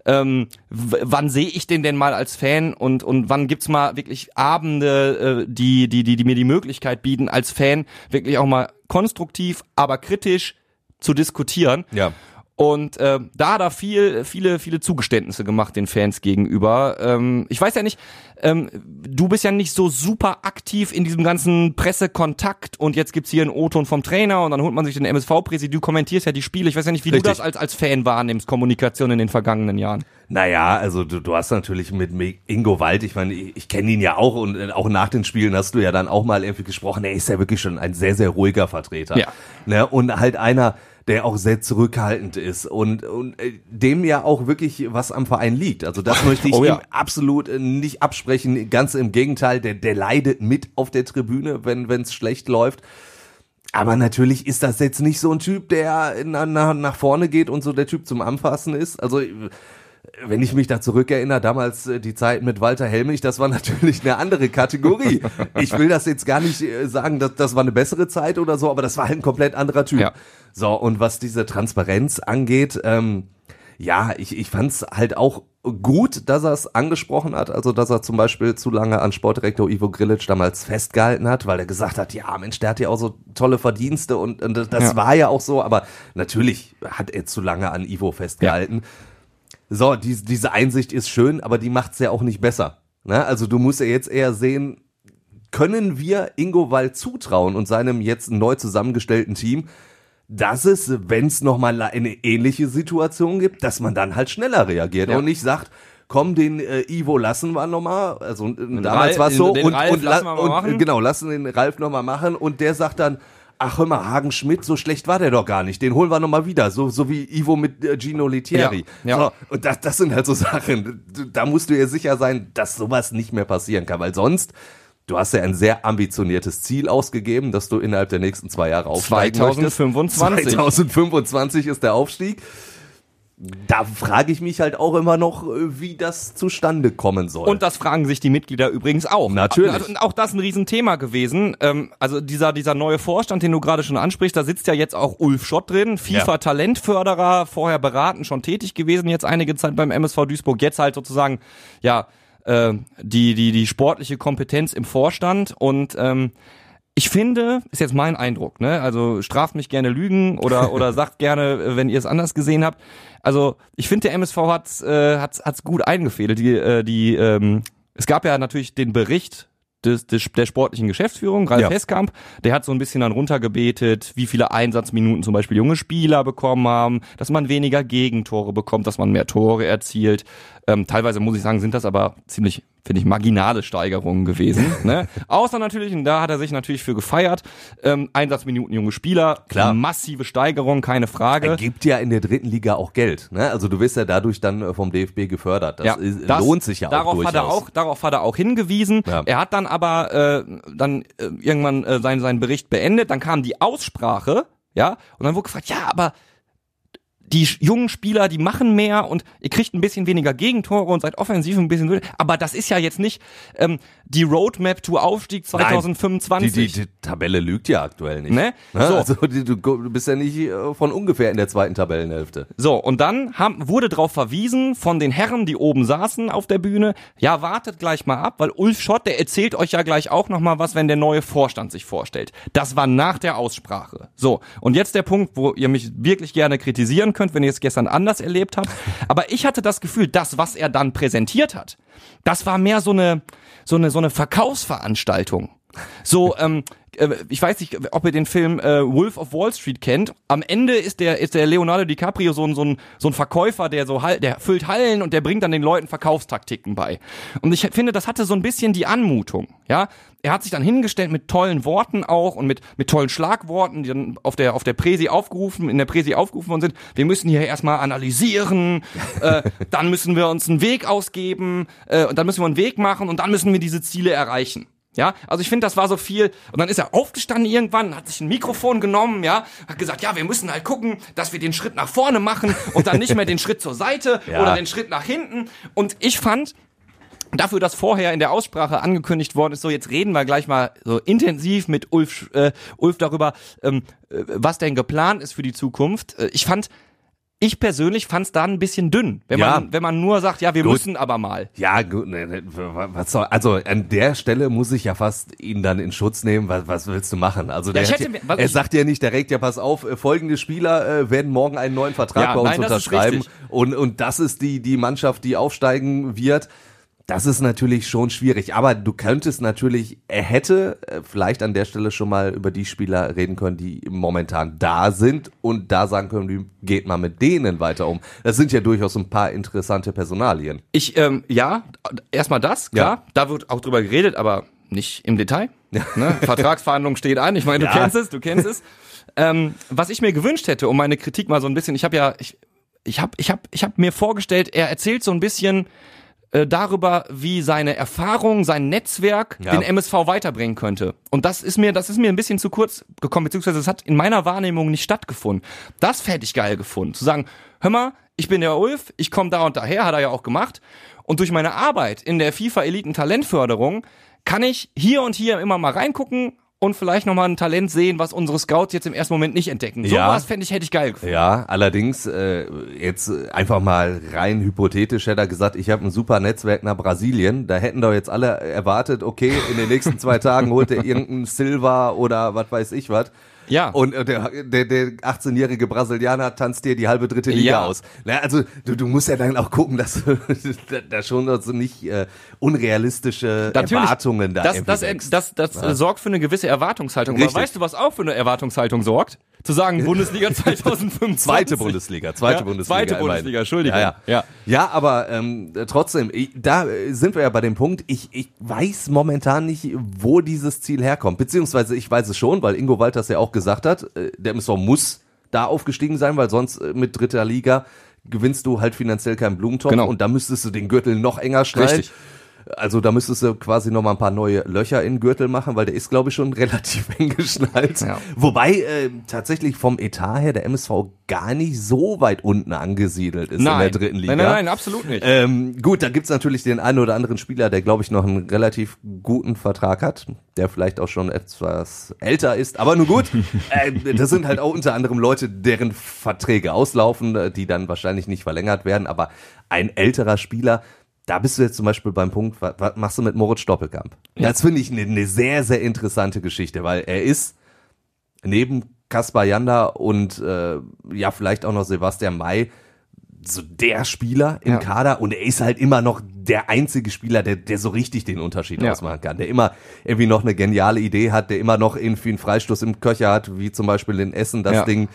S3: Ähm, wann sehe ich den denn mal als Fan und und wann gibt's mal wirklich Abende, äh, die die die die mir die Möglichkeit bieten als Fan wirklich auch mal konstruktiv, aber kritisch zu diskutieren.
S4: Ja.
S3: Und äh, da hat er viel, viele, viele Zugeständnisse gemacht den Fans gegenüber. Ähm, ich weiß ja nicht, ähm, du bist ja nicht so super aktiv in diesem ganzen Pressekontakt und jetzt gibt's hier einen O-Ton vom Trainer und dann holt man sich den MSV-Präsident, du kommentierst ja die Spiele. Ich weiß ja nicht, wie du
S4: Richtig.
S3: das als, als Fan wahrnimmst, Kommunikation in den vergangenen Jahren.
S4: Naja, also du, du hast natürlich mit Mi- Ingo Wald, ich meine, ich, ich kenne ihn ja auch und äh, auch nach den Spielen hast du ja dann auch mal irgendwie gesprochen, er ist ja wirklich schon ein sehr, sehr ruhiger Vertreter.
S3: Ja.
S4: Ne? Und halt einer, der auch sehr zurückhaltend ist und, und äh, dem ja auch wirklich was am Verein liegt. Also das möchte ich
S3: Oh ja.
S4: ihm absolut äh, nicht absprechen. Ganz im Gegenteil, der, der leidet mit auf der Tribüne, wenn es schlecht läuft. Aber natürlich ist das jetzt nicht so ein Typ, der na, na, nach vorne geht und so der Typ zum Anfassen ist. Also wenn ich mich da zurückerinnere, damals äh, die Zeit mit Walter Helmich, das war natürlich eine andere Kategorie. Ich will das jetzt gar nicht äh, sagen, dass das war eine bessere Zeit oder so, aber das war halt ein komplett anderer Typ.
S3: Ja.
S4: So, und was diese Transparenz angeht, ähm, ja, ich, ich fand es halt auch gut, dass er es angesprochen hat, also dass er zum Beispiel zu lange an Sportdirektor Ivo Grilic damals festgehalten hat, weil er gesagt hat, ja Mensch, der hat ja auch so tolle Verdienste und, und das
S3: Ja.
S4: war ja auch so, aber natürlich hat er zu lange an Ivo festgehalten. So, die, diese Einsicht ist schön, aber die macht's ja auch nicht besser. Ne? Also du musst ja jetzt eher sehen, können wir Ingo Wald zutrauen und seinem jetzt neu zusammengestellten Team, dass es, wenn es nochmal eine ähnliche Situation gibt, dass man dann halt schneller reagiert
S3: Ja.
S4: und nicht sagt, komm, den äh, Ivo lassen wir nochmal. Also äh,
S3: Ralf-
S4: damals war es so
S3: den
S4: und,
S3: Ralf
S4: und, la-
S3: lassen wir mal
S4: und
S3: machen.
S4: äh, genau, lassen den Ralf nochmal machen und der sagt dann, ach hör mal, Hagen Schmidt, so schlecht war der doch gar nicht. Den holen wir nochmal wieder, so, so wie Ivo mit äh, Gino Lettieri.
S3: Ja, ja.
S4: So, und das, das sind halt so Sachen, da musst du ja sicher sein, dass sowas nicht mehr passieren kann, weil sonst, du hast ja ein sehr ambitioniertes Ziel ausgegeben, dass du innerhalb der nächsten zwei Jahre aufsteigen
S3: 2025.
S4: möchtest. 2025 ist der Aufstieg. Da frage ich mich halt auch immer noch, äh, wie das zustande kommen soll.
S3: Und das fragen sich die Mitglieder übrigens auch.
S4: Natürlich.
S3: Also, und auch das ein Riesenthema gewesen. Ähm, also dieser, dieser neue Vorstand, den du gerade schon ansprichst, da sitzt ja jetzt auch Ulf Schott drin, FIFA-Talentförderer, vorher beraten, schon tätig gewesen, jetzt einige Zeit beim MSV Duisburg, jetzt halt sozusagen, ja, äh, die, die, die sportliche Kompetenz im Vorstand und ähm, ich finde, ist jetzt mein Eindruck, ne? Also straft mich gerne Lügen oder oder sagt gerne, wenn ihr es anders gesehen habt. Also ich finde, der MSV hat's äh, hat's, hat's gut eingefädelt. Die, äh, die, ähm, es gab ja natürlich den Bericht des, des, der sportlichen Geschäftsführung, Ralf
S4: Ja.
S3: Heskamp, der hat so ein bisschen dann runtergebetet, wie viele Einsatzminuten zum Beispiel junge Spieler bekommen haben, dass man weniger Gegentore bekommt, dass man mehr Tore erzielt. Ähm, teilweise muss ich sagen, sind das aber ziemlich, finde ich, marginale Steigerungen gewesen. ne? Außer natürlich, und da hat er sich natürlich für gefeiert, ähm, Einsatzminuten junge Spieler,
S4: Klar.
S3: massive Steigerung, keine
S4: Er
S3: Frage.
S4: gibt ja in der dritten Liga auch Geld. Ne? Also du wirst ja dadurch dann äh, vom DFB gefördert. Das, ist,
S3: das-
S4: lohnt sich ja
S3: darauf
S4: auch durchaus.
S3: Hat er auch. Darauf hat er auch hingewiesen.
S4: Ja.
S3: Er hat dann aber äh, dann äh, irgendwann äh, seinen, seinen Bericht beendet. Dann kam die Aussprache, ja, und dann wurde gefragt, ja, aber die jungen Spieler, die machen mehr und ihr kriegt ein bisschen weniger Gegentore und seid offensiv ein bisschen, aber das ist ja jetzt nicht ähm, die Roadmap to Aufstieg
S4: Nein,
S3: 2025.
S4: Die, die, die Tabelle lügt ja aktuell nicht.
S3: Ne?
S4: Ne?
S3: So.
S4: Also du bist ja nicht äh, von ungefähr in der zweiten Tabellenhälfte.
S3: So, und dann haben, wurde darauf verwiesen von den Herren, die oben saßen auf der Bühne, ja, wartet gleich mal ab, weil Ulf Schott, der erzählt euch ja gleich auch nochmal was, wenn der neue Vorstand sich vorstellt. Das war nach der Aussprache. So, und jetzt der Punkt, wo ihr mich wirklich gerne kritisieren könnt, wenn ihr es gestern anders erlebt habt. Aber ich hatte das Gefühl, das, was er dann präsentiert hat, das war mehr so eine, so eine, so eine Verkaufsveranstaltung. So, ähm, äh, ich weiß nicht, ob ihr den Film äh, Wolf of Wall Street kennt. Am Ende ist der ist der Leonardo DiCaprio so ein so ein so ein Verkäufer, der so der füllt Hallen und der bringt dann den Leuten Verkaufstaktiken bei. Und ich finde, das hatte so ein bisschen die Anmutung, ja. Er hat sich dann hingestellt mit tollen Worten auch und mit mit tollen Schlagworten, die dann auf der auf der Präsi aufgerufen, in der Präsi aufgerufen worden sind. Wir müssen hier erstmal analysieren, äh, dann müssen wir uns einen Weg ausgeben äh, und dann müssen wir einen Weg machen und dann müssen wir diese Ziele erreichen. Ja, also ich finde, das war so viel. Und dann ist er aufgestanden irgendwann, hat sich ein Mikrofon genommen, ja, hat gesagt, ja, wir müssen halt gucken, dass wir den Schritt nach vorne machen und dann nicht mehr den Schritt zur Seite
S4: Ja.
S3: oder den Schritt nach hinten. Und ich fand, dafür, dass vorher in der Aussprache angekündigt worden ist, so jetzt reden wir gleich mal so intensiv mit Ulf, äh, Ulf darüber, ähm, äh, was denn geplant ist für die Zukunft. Äh, ich fand, ich persönlich fand es da ein bisschen dünn, wenn
S4: Ja.
S3: man, wenn man nur sagt, ja, wir
S4: Gut.
S3: müssen aber mal.
S4: Ja, gut, ne, ne, was soll, also an der Stelle muss ich ja fast ihn dann in Schutz nehmen. Was, was willst du machen? Also der hat
S3: hätte
S4: ja, er sagt ja nicht direkt, ja pass auf, äh, folgende Spieler äh, werden morgen einen neuen Vertrag
S3: Ja,
S4: bei uns
S3: nein,
S4: unterschreiben und und das ist die die Mannschaft, die aufsteigen wird. Das ist natürlich schon schwierig, aber du könntest natürlich, er hätte äh, vielleicht an der Stelle schon mal über die Spieler reden können, die momentan da sind und da sagen können, wie geht man mit denen weiter um. Das sind ja durchaus ein paar interessante Personalien.
S3: Ich, ähm, ja, erstmal das, klar. Da wird auch drüber geredet, aber nicht im Detail. Ne? Vertragsverhandlung steht an. Ich meine, du
S4: Ja.
S3: kennst es, du kennst es. Ähm, was ich mir gewünscht hätte, um meine Kritik mal so ein bisschen, ich habe ja, ich, ich habe, ich habe, ich habe mir vorgestellt, er erzählt so ein bisschen äh, darüber, wie seine Erfahrung, sein Netzwerk
S4: Ja.
S3: den MSV weiterbringen könnte. Und das ist mir, das ist mir ein bisschen zu kurz gekommen, beziehungsweise es hat in meiner Wahrnehmung nicht stattgefunden. Das hätte ich geil gefunden, zu sagen, hör mal, ich bin der Ulf, ich komme da und daher, hat er ja auch gemacht. Und durch meine Arbeit in der FIFA Eliten Talentförderung kann ich hier und hier immer mal reingucken und vielleicht nochmal ein Talent sehen, was unsere Scouts jetzt im ersten Moment nicht entdecken.
S4: Ja.
S3: Sowas fände ich, hätte ich geil gefunden.
S4: Ja, allerdings äh, jetzt einfach mal rein hypothetisch hätte er gesagt, ich habe ein super Netzwerk nach Brasilien. Da hätten doch jetzt alle erwartet, okay, in den nächsten zwei Tagen holt er irgendeinen Silva oder was weiß ich was.
S3: Ja.
S4: Und äh, der, der, der 18-jährige Brasilianer tanzt dir die halbe dritte Liga
S3: Ja.
S4: aus. Na, also du, du musst ja dann auch gucken, dass du da, schon so nicht äh, unrealistische
S3: Natürlich.
S4: Erwartungen da
S3: das, das,
S4: wächst.
S3: das, das, äh, sorgt für eine gewisse Erwartungshaltung. Aber
S4: Richtig.
S3: weißt du, was auch für eine Erwartungshaltung sorgt? Zu sagen, Bundesliga 2025.
S4: Zweite Bundesliga, zweite
S3: Ja,
S4: Bundesliga.
S3: Zweite. Bundesliga, Entschuldigung.
S4: Ja, ja.
S3: ja.
S4: Ja, aber ähm, trotzdem, ich, da sind wir ja bei dem Punkt, ich, ich weiß momentan nicht, wo dieses Ziel herkommt. Beziehungsweise ich weiß es schon, weil Ingo Walters ja auch gesagt hat, äh, der MSV muss da aufgestiegen sein, weil sonst äh, mit dritter Liga gewinnst du halt finanziell keinen Blumentopf
S3: Genau.
S4: und da müsstest du den Gürtel noch enger schnallen.
S3: Richtig.
S4: Also da müsstest du quasi noch mal ein paar neue Löcher in den Gürtel machen, weil der ist, glaube ich, schon relativ eng geschnallt.
S3: Ja.
S4: Wobei äh, tatsächlich vom Etat her der MSV gar nicht so weit unten angesiedelt ist in der dritten Liga.
S3: Nein, nein, nein, absolut nicht.
S4: Ähm, gut, da gibt's natürlich den einen oder anderen Spieler, der, glaube ich, noch einen relativ guten Vertrag hat, der vielleicht auch schon etwas älter ist, aber nur gut. äh, das sind halt auch unter anderem Leute, deren Verträge auslaufen, äh, die dann wahrscheinlich nicht verlängert werden, aber ein älterer Spieler, da bist du jetzt zum Beispiel beim Punkt, was, was machst du mit Moritz Stoppelkamp? Das finde ich eine ne sehr, sehr interessante Geschichte, weil er ist neben Kaspar Janda und äh, ja, vielleicht auch noch Sebastian May so der Spieler im
S3: Ja.
S4: Kader und er ist halt immer noch der einzige Spieler, der, der so richtig den Unterschied
S3: Ja.
S4: ausmachen kann, der immer irgendwie noch eine geniale Idee hat, der immer noch irgendwie einen Freistoß im Köcher hat, wie zum Beispiel in Essen das
S3: Ja.
S4: Ding.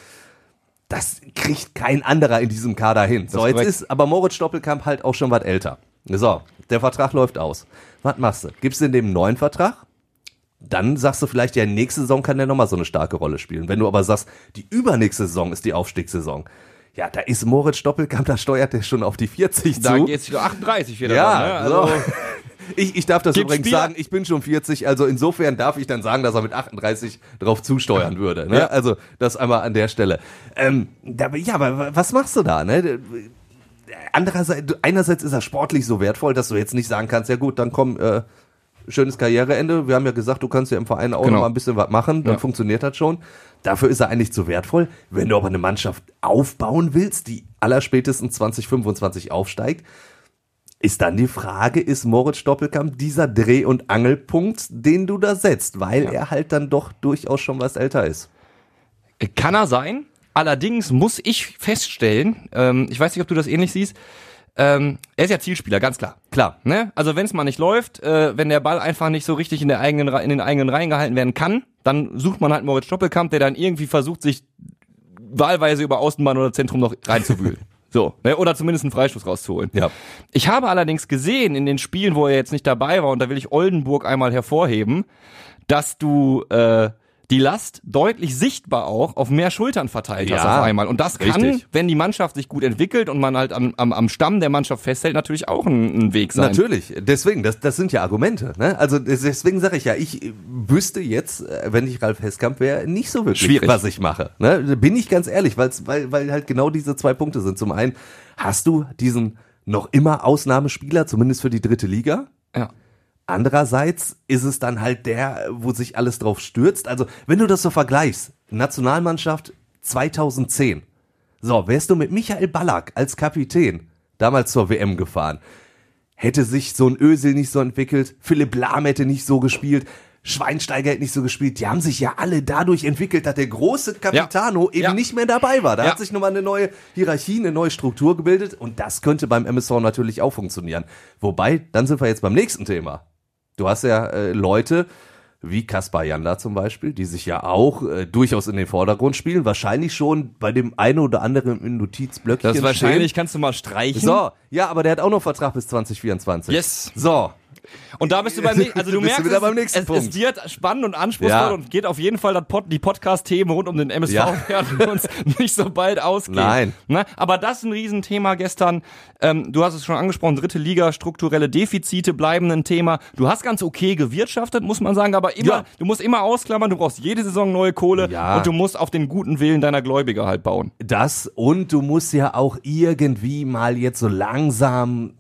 S4: Das kriegt kein anderer in diesem Kader hin. So, jetzt ist aber Moritz Stoppelkamp halt auch schon was älter. So, der Vertrag läuft aus. Was machst du? Gibst du in dem einen neuen Vertrag? Dann sagst du vielleicht, ja, nächste Saison kann der nochmal so eine starke Rolle spielen. Wenn du aber sagst, die übernächste Saison ist die Aufstiegssaison, ja, da ist Moritz Stoppelkamp, da steuert der schon auf die 40
S3: Da
S4: zu.
S3: geht's wieder 38 wieder.
S4: ja,
S3: dann, ne? also,
S4: so. Ich, ich darf das
S3: Gibt's
S4: übrigens
S3: Spieler-
S4: sagen, ich bin schon 40, also insofern darf ich dann sagen, dass er mit 38 drauf zusteuern würde. Ne?
S3: Ja.
S4: Also das einmal an der Stelle. Ähm, da, ja, aber was machst du da? Ne? Andererseits, einerseits ist er sportlich so wertvoll, dass du jetzt nicht sagen kannst, ja gut, dann komm, äh, schönes Karriereende. Wir haben ja gesagt, du kannst ja im Verein auch
S3: Genau.
S4: noch mal ein bisschen was machen, dann
S3: Ja.
S4: funktioniert das schon. Dafür ist er eigentlich zu wertvoll. Wenn du aber eine Mannschaft aufbauen willst, die allerspätestens 2025 aufsteigt, ist dann die Frage, ist Moritz Stoppelkamp dieser Dreh- und Angelpunkt, den du da setzt, weil
S3: Ja.
S4: er halt dann doch durchaus schon was älter ist.
S3: Kann er sein. Allerdings muss ich feststellen, ähm, ich weiß nicht, ob du das ähnlich siehst, ähm, er ist ja Zielspieler, ganz klar.
S4: Klar.
S3: Ne? Also wenn es mal nicht läuft, äh, wenn der Ball einfach nicht so richtig in, der eigenen, in den eigenen Reihen gehalten werden kann, dann sucht man halt Moritz Stoppelkamp, der dann irgendwie versucht, sich wahlweise über Außenbahn oder Zentrum noch reinzuwühlen. so, ne? Oder zumindest einen Freistoß rauszuholen.
S4: Ja.
S3: Ich habe allerdings gesehen in den Spielen, wo er jetzt nicht dabei war, und da will ich Oldenburg einmal hervorheben, dass du äh, die Last deutlich sichtbar auch auf mehr Schultern verteilt hast
S4: Ja,
S3: auf einmal. Und das kann,
S4: richtig.
S3: wenn die Mannschaft sich gut entwickelt und man halt am, am, am Stamm der Mannschaft festhält, natürlich auch ein, ein Weg sein.
S4: Natürlich, deswegen, das, das sind ja Argumente. Ne? Also des- deswegen sage ich ja, ich wüsste jetzt, äh, wenn ich Ralf Heskamp wäre, nicht so wirklich,
S3: Schwierig.
S4: was ich mache. Ne? Bin ich ganz ehrlich, weil's, weil, weil halt genau diese zwei Punkte sind. Zum einen, hast du diesen noch immer Ausnahmespieler, zumindest für die dritte Liga?
S3: Ja.
S4: Andererseits ist es dann halt der, wo sich alles drauf stürzt. Also, wenn du das so vergleichst, Nationalmannschaft 2010. So, wärst du mit Michael Ballack als Kapitän damals zur WM gefahren, hätte sich so ein Ösel nicht so entwickelt, Philipp Lahm hätte nicht so gespielt, Schweinsteiger hätte nicht so gespielt. Die haben sich ja alle dadurch entwickelt, dass der große Capitano eben
S3: Ja.
S4: nicht mehr dabei war. Da
S3: Ja.
S4: hat sich nochmal eine neue Hierarchie, eine neue Struktur gebildet und das könnte beim MSV natürlich auch funktionieren. Wobei, dann sind wir jetzt beim nächsten Thema. Du hast ja äh, Leute wie Kaspar Janda zum Beispiel, die sich ja auch äh, durchaus in den Vordergrund spielen, wahrscheinlich schon bei dem einen oder anderen im Notizblöckchen
S3: Das wahrscheinlich
S4: stehen.
S3: kannst du mal streichen.
S4: So, ja, aber der hat auch noch Vertrag bis 2024.
S3: Yes.
S4: So,
S3: Und da bist du beim also du merkst,
S4: wieder
S3: es,
S4: beim nächsten
S3: es,
S4: Punkt.
S3: es wird spannend und anspruchsvoll
S4: Ja.
S3: und geht auf jeden Fall das Pod, die Podcast-Themen rund um den MSV
S4: Ja.
S3: werden uns nicht so bald ausgehen.
S4: Nein.
S3: Ne? Aber das ist ein Riesenthema gestern. Ähm, du hast es schon angesprochen, dritte Liga, strukturelle Defizite bleiben ein Thema. Du hast ganz okay gewirtschaftet, muss man sagen, aber immer,
S4: Ja.
S3: du musst immer ausklammern, du brauchst jede Saison neue Kohle
S4: Ja.
S3: und du musst auf den guten Willen deiner Gläubiger halt bauen.
S4: das und du musst ja auch irgendwie mal jetzt so langsam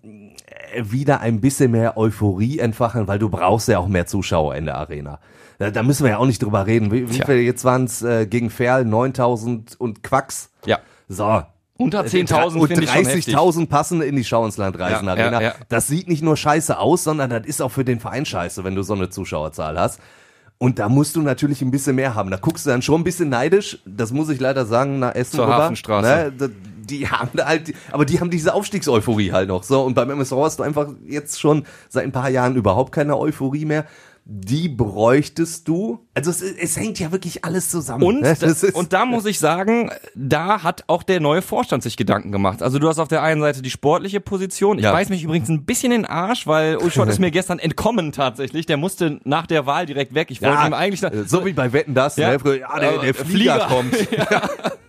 S4: wieder ein bisschen mehr Euphorie entfachen, weil du brauchst ja auch mehr Zuschauer in der Arena. Da, da müssen wir ja auch nicht drüber reden. Wie, wie viel jetzt waren es äh, gegen Ferl? 9000 und Quacks.
S3: Ja.
S4: So.
S3: Unter 10.000
S4: und
S3: finde ich schon heftig.
S4: 30.000 passen in die Schauenslandreisen
S3: Ja,
S4: Arena.
S3: ja, ja.
S4: Das sieht nicht nur scheiße aus, sondern das ist auch für den Verein scheiße, wenn du so eine Zuschauerzahl hast. Und da musst du natürlich ein bisschen mehr haben. Da guckst du dann schon ein bisschen neidisch. Das muss ich leider sagen, nach Essen
S3: Zur
S4: rüber.
S3: Hafenstraße.
S4: Ne? Die haben da halt, aber die haben diese Aufstiegseuphorie halt noch. So, und beim MSV hast du einfach jetzt schon seit ein paar Jahren überhaupt keine Euphorie mehr. Die bräuchtest du. Also es, es hängt ja wirklich alles zusammen.
S3: Und,
S4: ne? Das
S3: und da muss ich sagen, da hat auch der neue Vorstand sich Gedanken gemacht. Also du hast auf der einen Seite die sportliche Position. Ich
S4: Ja.
S3: beiß mich übrigens ein bisschen in den Arsch, weil Ulschott ist mir gestern entkommen tatsächlich. Der musste nach der Wahl direkt weg. Ich wollte ihm eigentlich...
S4: so wie bei Wetten das,
S3: Ja.
S4: ne? Früher, ja, der, der Flieger,
S3: Flieger.
S4: kommt.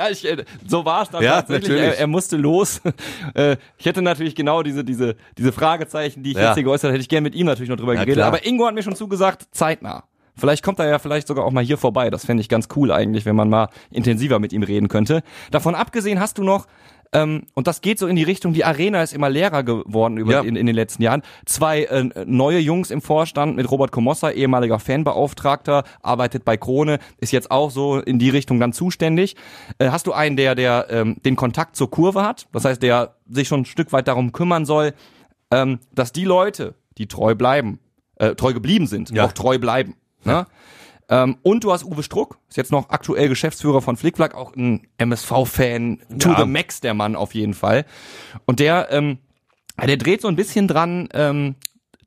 S3: Ja, ich, äh, so war es dann
S4: Ja,
S3: tatsächlich. Er, er musste los. Äh, ich hätte natürlich genau diese, diese, diese Fragezeichen, die ich
S4: Ja.
S3: jetzt hier geäußert habe, hätte ich gerne mit ihm natürlich noch drüber
S4: Ja,
S3: geredet.
S4: klar.
S3: Aber Ingo hat mir schon zugesagt, zeitnah. Vielleicht kommt er ja vielleicht sogar auch mal hier vorbei. Das fände ich ganz cool eigentlich, wenn man mal intensiver mit ihm reden könnte. Davon abgesehen hast du noch, ähm, und das geht so in die Richtung, die Arena ist immer leerer geworden über,
S4: Ja.
S3: in, in den letzten Jahren. Zwei äh, neue Jungs im Vorstand mit Robert Komossa, ehemaliger Fanbeauftragter, arbeitet bei Krone, ist jetzt auch so in die Richtung dann zuständig. Äh, hast du einen, der, der ähm, den Kontakt zur Kurve hat, das heißt, der sich schon ein Stück weit darum kümmern soll, ähm, dass die Leute, die treu bleiben, äh, treu geblieben sind,
S4: Ja.
S3: auch treu bleiben. Ne? Ähm, und du hast Uwe Struck, ist jetzt noch aktuell Geschäftsführer von Flickflack, auch ein MSV-Fan, to
S4: Ja.
S3: the max der Mann auf jeden Fall. Und der, ähm, der dreht so ein bisschen dran, ähm,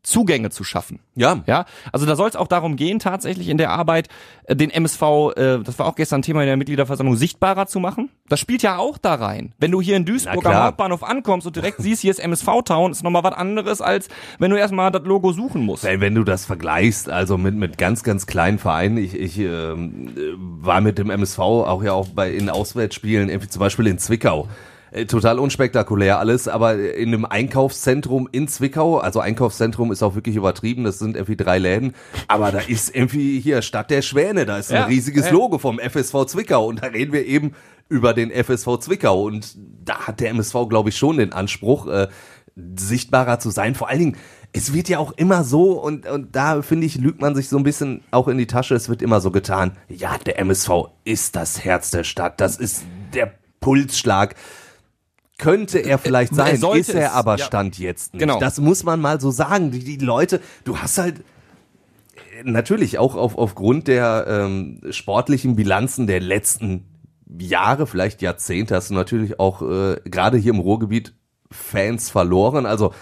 S3: Zugänge zu schaffen.
S4: Ja.
S3: Ja, also da soll es auch darum gehen, tatsächlich in der Arbeit äh, den MSV, äh, das war auch gestern Thema in der Mitgliederversammlung, sichtbarer zu machen. Das spielt ja auch da rein. Wenn du hier in Duisburg am. Hauptbahnhof ankommst und direkt siehst, hier ist MSV-Town, ist nochmal was anderes, als wenn du erstmal das Logo suchen musst.
S4: Wenn, wenn du das vergleichst, also mit, mit ganz, ganz kleinen Vereinen, ich, ich ähm, äh, war mit dem MSV auch ja auch bei in Auswärtsspielen, irgendwie zum Beispiel in Zwickau. Äh, Total unspektakulär alles, aber in einem Einkaufszentrum in Zwickau, also Einkaufszentrum ist auch wirklich übertrieben, das sind irgendwie drei Läden, aber da ist irgendwie hier Stadt der Schwäne, da ist ein
S3: Ja,
S4: riesiges
S3: ja.
S4: Logo vom FSV Zwickau und da reden wir eben über den FSV Zwickau und da hat der MSV, glaube ich, schon den Anspruch, äh, sichtbarer zu sein. Vor allen Dingen, es wird ja auch immer so, und, und da finde ich, lügt man sich so ein bisschen auch in die Tasche, es wird immer so getan, ja, der MSV ist das Herz der Stadt, das ist der Pulsschlag. Könnte er vielleicht
S3: er
S4: sein,
S3: sollte
S4: ist er
S3: es,
S4: aber
S3: ja.
S4: Stand jetzt nicht.
S3: Genau.
S4: Das muss man mal so sagen. Die, die Leute, du hast halt natürlich auch auf, aufgrund der ähm, sportlichen Bilanzen der letzten Jahre, vielleicht Jahrzehnte, hast du natürlich auch äh, gerade hier im Ruhrgebiet Fans verloren. Also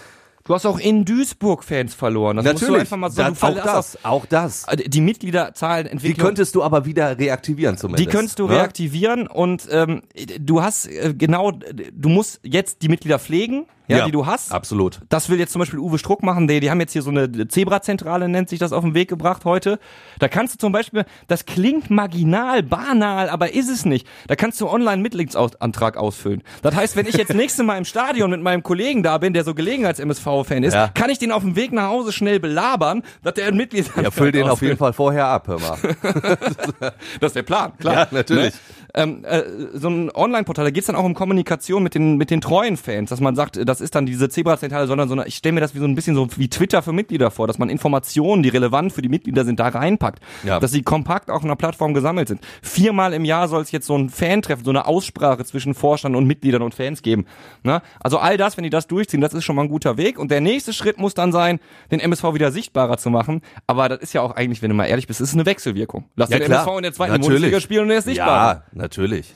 S3: Du hast auch in Duisburg Fans verloren. Das musst du
S4: natürlich,
S3: einfach mal so,
S4: das, auch das, auch das.
S3: auch- Die Mitgliederzahlen
S4: Die
S3: Entwicklung.
S4: könntest du aber wieder reaktivieren
S3: Die
S4: zumindest.
S3: könntest du
S4: ne?
S3: reaktivieren und ähm, du hast äh, genau, du musst jetzt die Mitglieder pflegen, ja, die du hast.
S4: Absolut.
S3: Das will jetzt zum Beispiel Uwe Struck machen. Die, die haben jetzt hier so eine Zebra-Zentrale, nennt sich das, auf den Weg gebracht heute. Da kannst du zum Beispiel, das klingt marginal, banal, aber ist es nicht. Da kannst du online Mitgliedsantrag ausfüllen. Das heißt, wenn ich jetzt nächstes Mal im Stadion mit meinem Kollegen da bin, der so Gelegenheits-MSV-Fan ist,
S4: Ja.
S3: kann ich den auf dem Weg nach Hause schnell belabern, dass der ein Mitgliedsantrag
S4: Ja, füll den auf
S3: ausfüllt.
S4: jeden Fall vorher ab, hör mal.
S3: Das ist der Plan, klar.
S4: Ja, natürlich.
S3: Ne? Ähm, äh, so ein Online-Portal, da geht's dann auch um Kommunikation mit den, mit den treuen Fans, dass man sagt, das ist dann diese Zebra-Zentrale, sondern so eine, ich stelle mir das wie so ein bisschen so wie Twitter für Mitglieder vor, dass man Informationen, die relevant für die Mitglieder sind, da reinpackt.
S4: Ja.
S3: Dass sie kompakt auf einer Plattform gesammelt sind. Viermal im Jahr soll es jetzt so ein Fan-Treffen, so eine Aussprache zwischen Vorstand und Mitgliedern und Fans geben. Ne? Also all das, wenn die das durchziehen, das ist schon mal ein guter Weg. Und der nächste Schritt muss dann sein, den MSV wieder sichtbarer zu machen. Aber das ist ja auch eigentlich, wenn du mal ehrlich bist, ist eine Wechselwirkung. Lass den MSV in der zweiten. Bundesliga spielen und er ist sichtbarer.
S4: Ja, natürlich.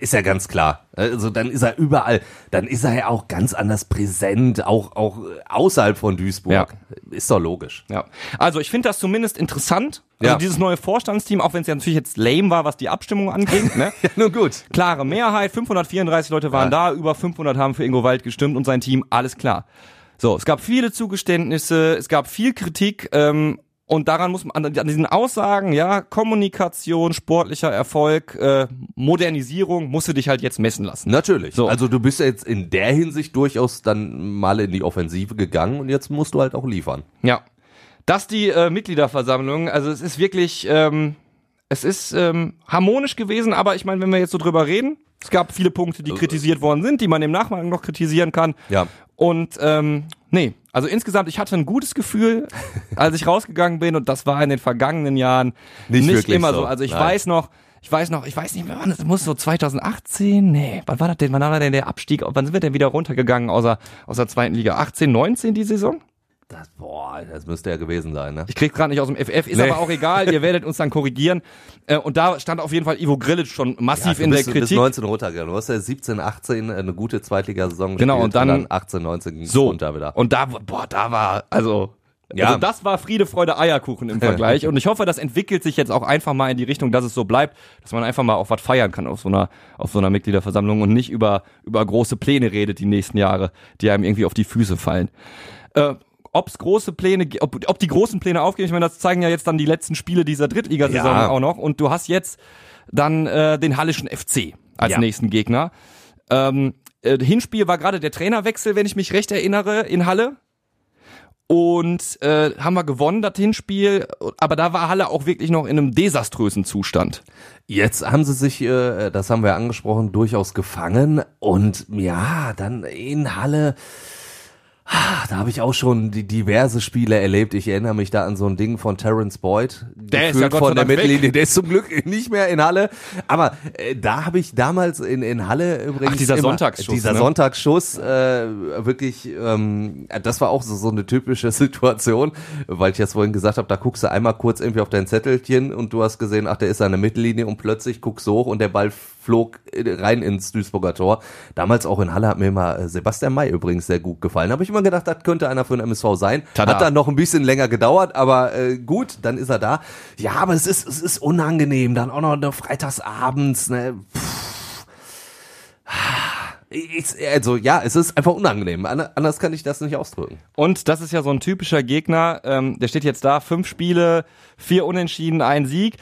S4: Ist ja ganz klar. Also dann ist er überall. Dann ist er ja auch ganz anders präsent, auch auch außerhalb von Duisburg.
S3: Ja.
S4: Ist doch logisch.
S3: Ja, also ich finde das zumindest interessant. Also
S4: Ja.
S3: dieses neue Vorstandsteam, auch wenn es ja natürlich jetzt lame war, was die Abstimmung angeht. Ne?
S4: Ja, nun gut.
S3: Klare Mehrheit, 534 Leute waren da, über 500 haben für Ingo Wald gestimmt und sein Team, alles klar. So, es gab viele Zugeständnisse, es gab viel Kritik ähm, und daran muss man, an, diesen Aussagen, ja, Kommunikation, sportlicher Erfolg, äh, Modernisierung, musst du dich halt jetzt messen lassen.
S4: Natürlich.
S3: So.
S4: Also du bist ja jetzt in der Hinsicht durchaus dann mal in die Offensive gegangen und jetzt musst du halt auch liefern.
S3: Ja. Das die äh, Mitgliederversammlung, also es ist wirklich, ähm, es ist ähm, harmonisch gewesen, aber ich meine, wenn wir jetzt so drüber reden, es gab viele Punkte, die kritisiert worden sind, die man im Nachgang noch kritisieren kann.
S4: Ja.
S3: Und ähm, nee, also insgesamt, ich hatte ein gutes Gefühl, als ich rausgegangen bin und das war in den vergangenen Jahren
S4: Nicht
S3: nicht, immer
S4: so.
S3: so. Also ich
S4: Nein.
S3: weiß noch, ich weiß noch, ich weiß nicht mehr, wann es muss so 2018, nee, wann war das denn, wann war denn der Abstieg, wann sind wir denn wieder runtergegangen aus der zweiten Liga? 18, 19 die Saison?
S4: Das, boah, das müsste ja gewesen sein, ne?
S3: Ich krieg's gerade nicht aus dem FF, ist
S4: Nee.
S3: aber auch egal, ihr werdet uns dann korrigieren. Äh, und da stand auf jeden Fall Ivo Grilic schon massiv
S4: du
S3: in der
S4: bist, bis
S3: Kritik.
S4: 19 runtergegangen. Du hast ja 17, 18 eine gute Zweitligasaison
S3: Genau,
S4: gespielt
S3: und dann-
S4: 18, 19
S3: so,
S4: runter wieder.
S3: und da, boah, da war, also,
S4: Ja.
S3: also das war Friede, Freude, Eierkuchen im Vergleich. und ich hoffe, das entwickelt sich jetzt auch einfach mal in die Richtung, dass es so bleibt, dass man einfach mal auch was feiern kann auf so einer, auf so einer Mitgliederversammlung und nicht über, über große Pläne redet die nächsten Jahre, die einem irgendwie auf die Füße fallen. Äh, ob's große Pläne, ob, ob die großen Pläne aufgehen, ich meine, das zeigen ja jetzt dann die letzten Spiele dieser Drittligasaison
S4: Ja.
S3: auch noch. Und du hast jetzt dann äh, den Hallischen FC als
S4: Ja.
S3: nächsten Gegner. Ähm, äh, Hinspiel war gerade der Trainerwechsel, wenn ich mich recht erinnere, in Halle. Und äh, haben wir gewonnen, das Hinspiel. Aber da war Halle auch wirklich noch in einem desaströsen Zustand.
S4: Jetzt haben sie sich, äh, das haben wir angesprochen, durchaus gefangen und ja, dann in Halle. Ah, Da habe ich auch schon die diverse Spiele erlebt. Ich erinnere mich da an so ein Ding von Terence Boyd.
S3: Der ist ja Gott
S4: von der
S3: Dank weg.
S4: Mittellinie. Der ist zum Glück nicht mehr in Halle. Aber äh, da habe ich damals in, in Halle übrigens
S3: Ach, dieser
S4: immer,
S3: Sonntagsschuss,
S4: Dieser
S3: ne?
S4: Sonntagsschuss, äh, wirklich, ähm, das war auch so, so eine typische Situation, weil ich jetzt vorhin gesagt habe, da guckst du einmal kurz irgendwie auf dein Zettelchen und du hast gesehen, ach, der ist an der Mittellinie und plötzlich guckst du hoch und der Ball flog rein ins Duisburger Tor. Damals auch in Halle hat mir immer äh, Sebastian May übrigens sehr gut gefallen. Habe ich immer gedacht, das könnte einer für den MSV sein.
S3: Tada.
S4: Hat dann noch ein bisschen länger gedauert, aber äh, gut, dann ist er da. Ja, aber es ist es ist unangenehm, dann auch noch ne, freitags abends, ne. Pff. Ich, also ja, es ist einfach unangenehm. Ander- Anders kann ich das nicht ausdrücken.
S3: Und das ist ja so ein typischer Gegner, ähm, der steht jetzt da, fünf Spiele, vier Unentschieden, ein Sieg,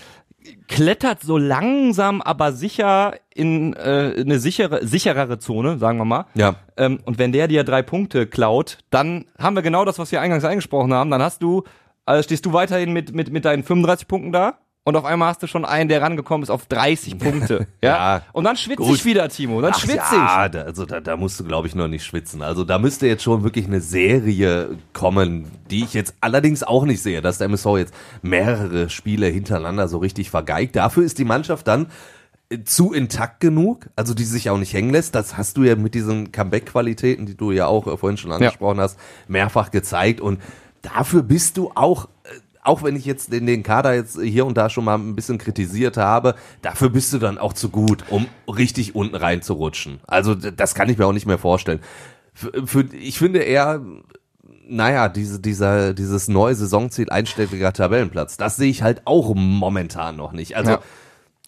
S3: klettert so langsam, aber sicher in äh, eine sichere, sicherere Zone, sagen wir mal.
S4: Ja.
S3: Ähm, und wenn der dir drei Punkte klaut, dann haben wir genau das, was wir eingangs eingesprochen haben. Dann hast du, also stehst du weiterhin mit, mit, mit deinen 35 Punkten da. Und auf einmal hast du schon einen, der rangekommen ist auf 30 Punkte. Ja.
S4: Ja,
S3: und dann schwitze ich wieder, Timo. Dann
S4: Ach
S3: schwitze
S4: ja,
S3: ich.
S4: da, also da, da musst du, glaube ich, noch nicht schwitzen. Also da müsste jetzt schon wirklich eine Serie kommen, die ich jetzt allerdings auch nicht sehe, dass der MSV jetzt mehrere Spiele hintereinander so richtig vergeigt. Dafür ist die Mannschaft dann äh, zu intakt genug, also die sich auch nicht hängen lässt. Das hast du ja mit diesen Comeback-Qualitäten, die du ja auch äh, vorhin schon angesprochen hast, mehrfach gezeigt. Und dafür bist du auch, äh, auch wenn ich jetzt den, den Kader jetzt hier und da schon mal ein bisschen kritisiert habe, dafür bist du dann auch zu gut, um richtig unten reinzurutschen. Also das kann ich mir auch nicht mehr vorstellen. Für, für, ich finde eher, naja, diese, dieser, dieses neue Saisonziel einstelliger Tabellenplatz, das sehe ich halt auch momentan noch nicht. Also
S3: Ja.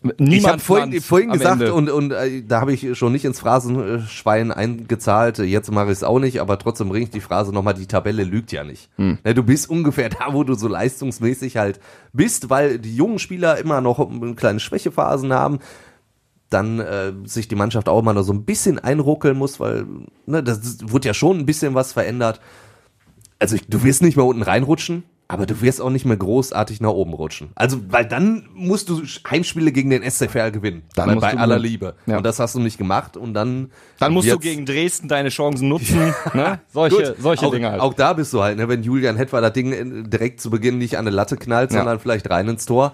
S4: Ich
S3: Niemand
S4: habe vorhin, vorhin gesagt
S3: Ende.
S4: und, und äh, da habe ich schon nicht ins Phrasenschwein eingezahlt, jetzt mache ich es auch nicht, aber trotzdem bringe ich die Phrase nochmal, die Tabelle lügt ja nicht.
S3: Hm.
S4: Ne, Du bist ungefähr da, wo du so leistungsmäßig halt bist, weil die jungen Spieler immer noch kleine Schwächephasen haben, dann äh, sich die Mannschaft auch mal noch so ein bisschen einruckeln muss, weil ne, das wurde ja schon ein bisschen was verändert. Also ich, du wirst nicht mehr unten reinrutschen, aber du wirst auch nicht mehr großartig nach oben rutschen. Also, weil dann musst du Heimspiele gegen den SCFR gewinnen.
S3: Dann
S4: bei,
S3: musst
S4: bei
S3: du
S4: aller. Liebe.
S3: Ja.
S4: Und das hast du nicht gemacht und dann.
S3: Dann musst du gegen Dresden deine Chancen nutzen. ne? Solche,
S4: Gut,
S3: solche
S4: auch,
S3: Dinge halt.
S4: Auch da bist du halt, ne, wenn Julian Hetwer das Ding äh, direkt zu Beginn nicht an eine Latte knallt,
S3: Ja.
S4: sondern vielleicht rein ins Tor,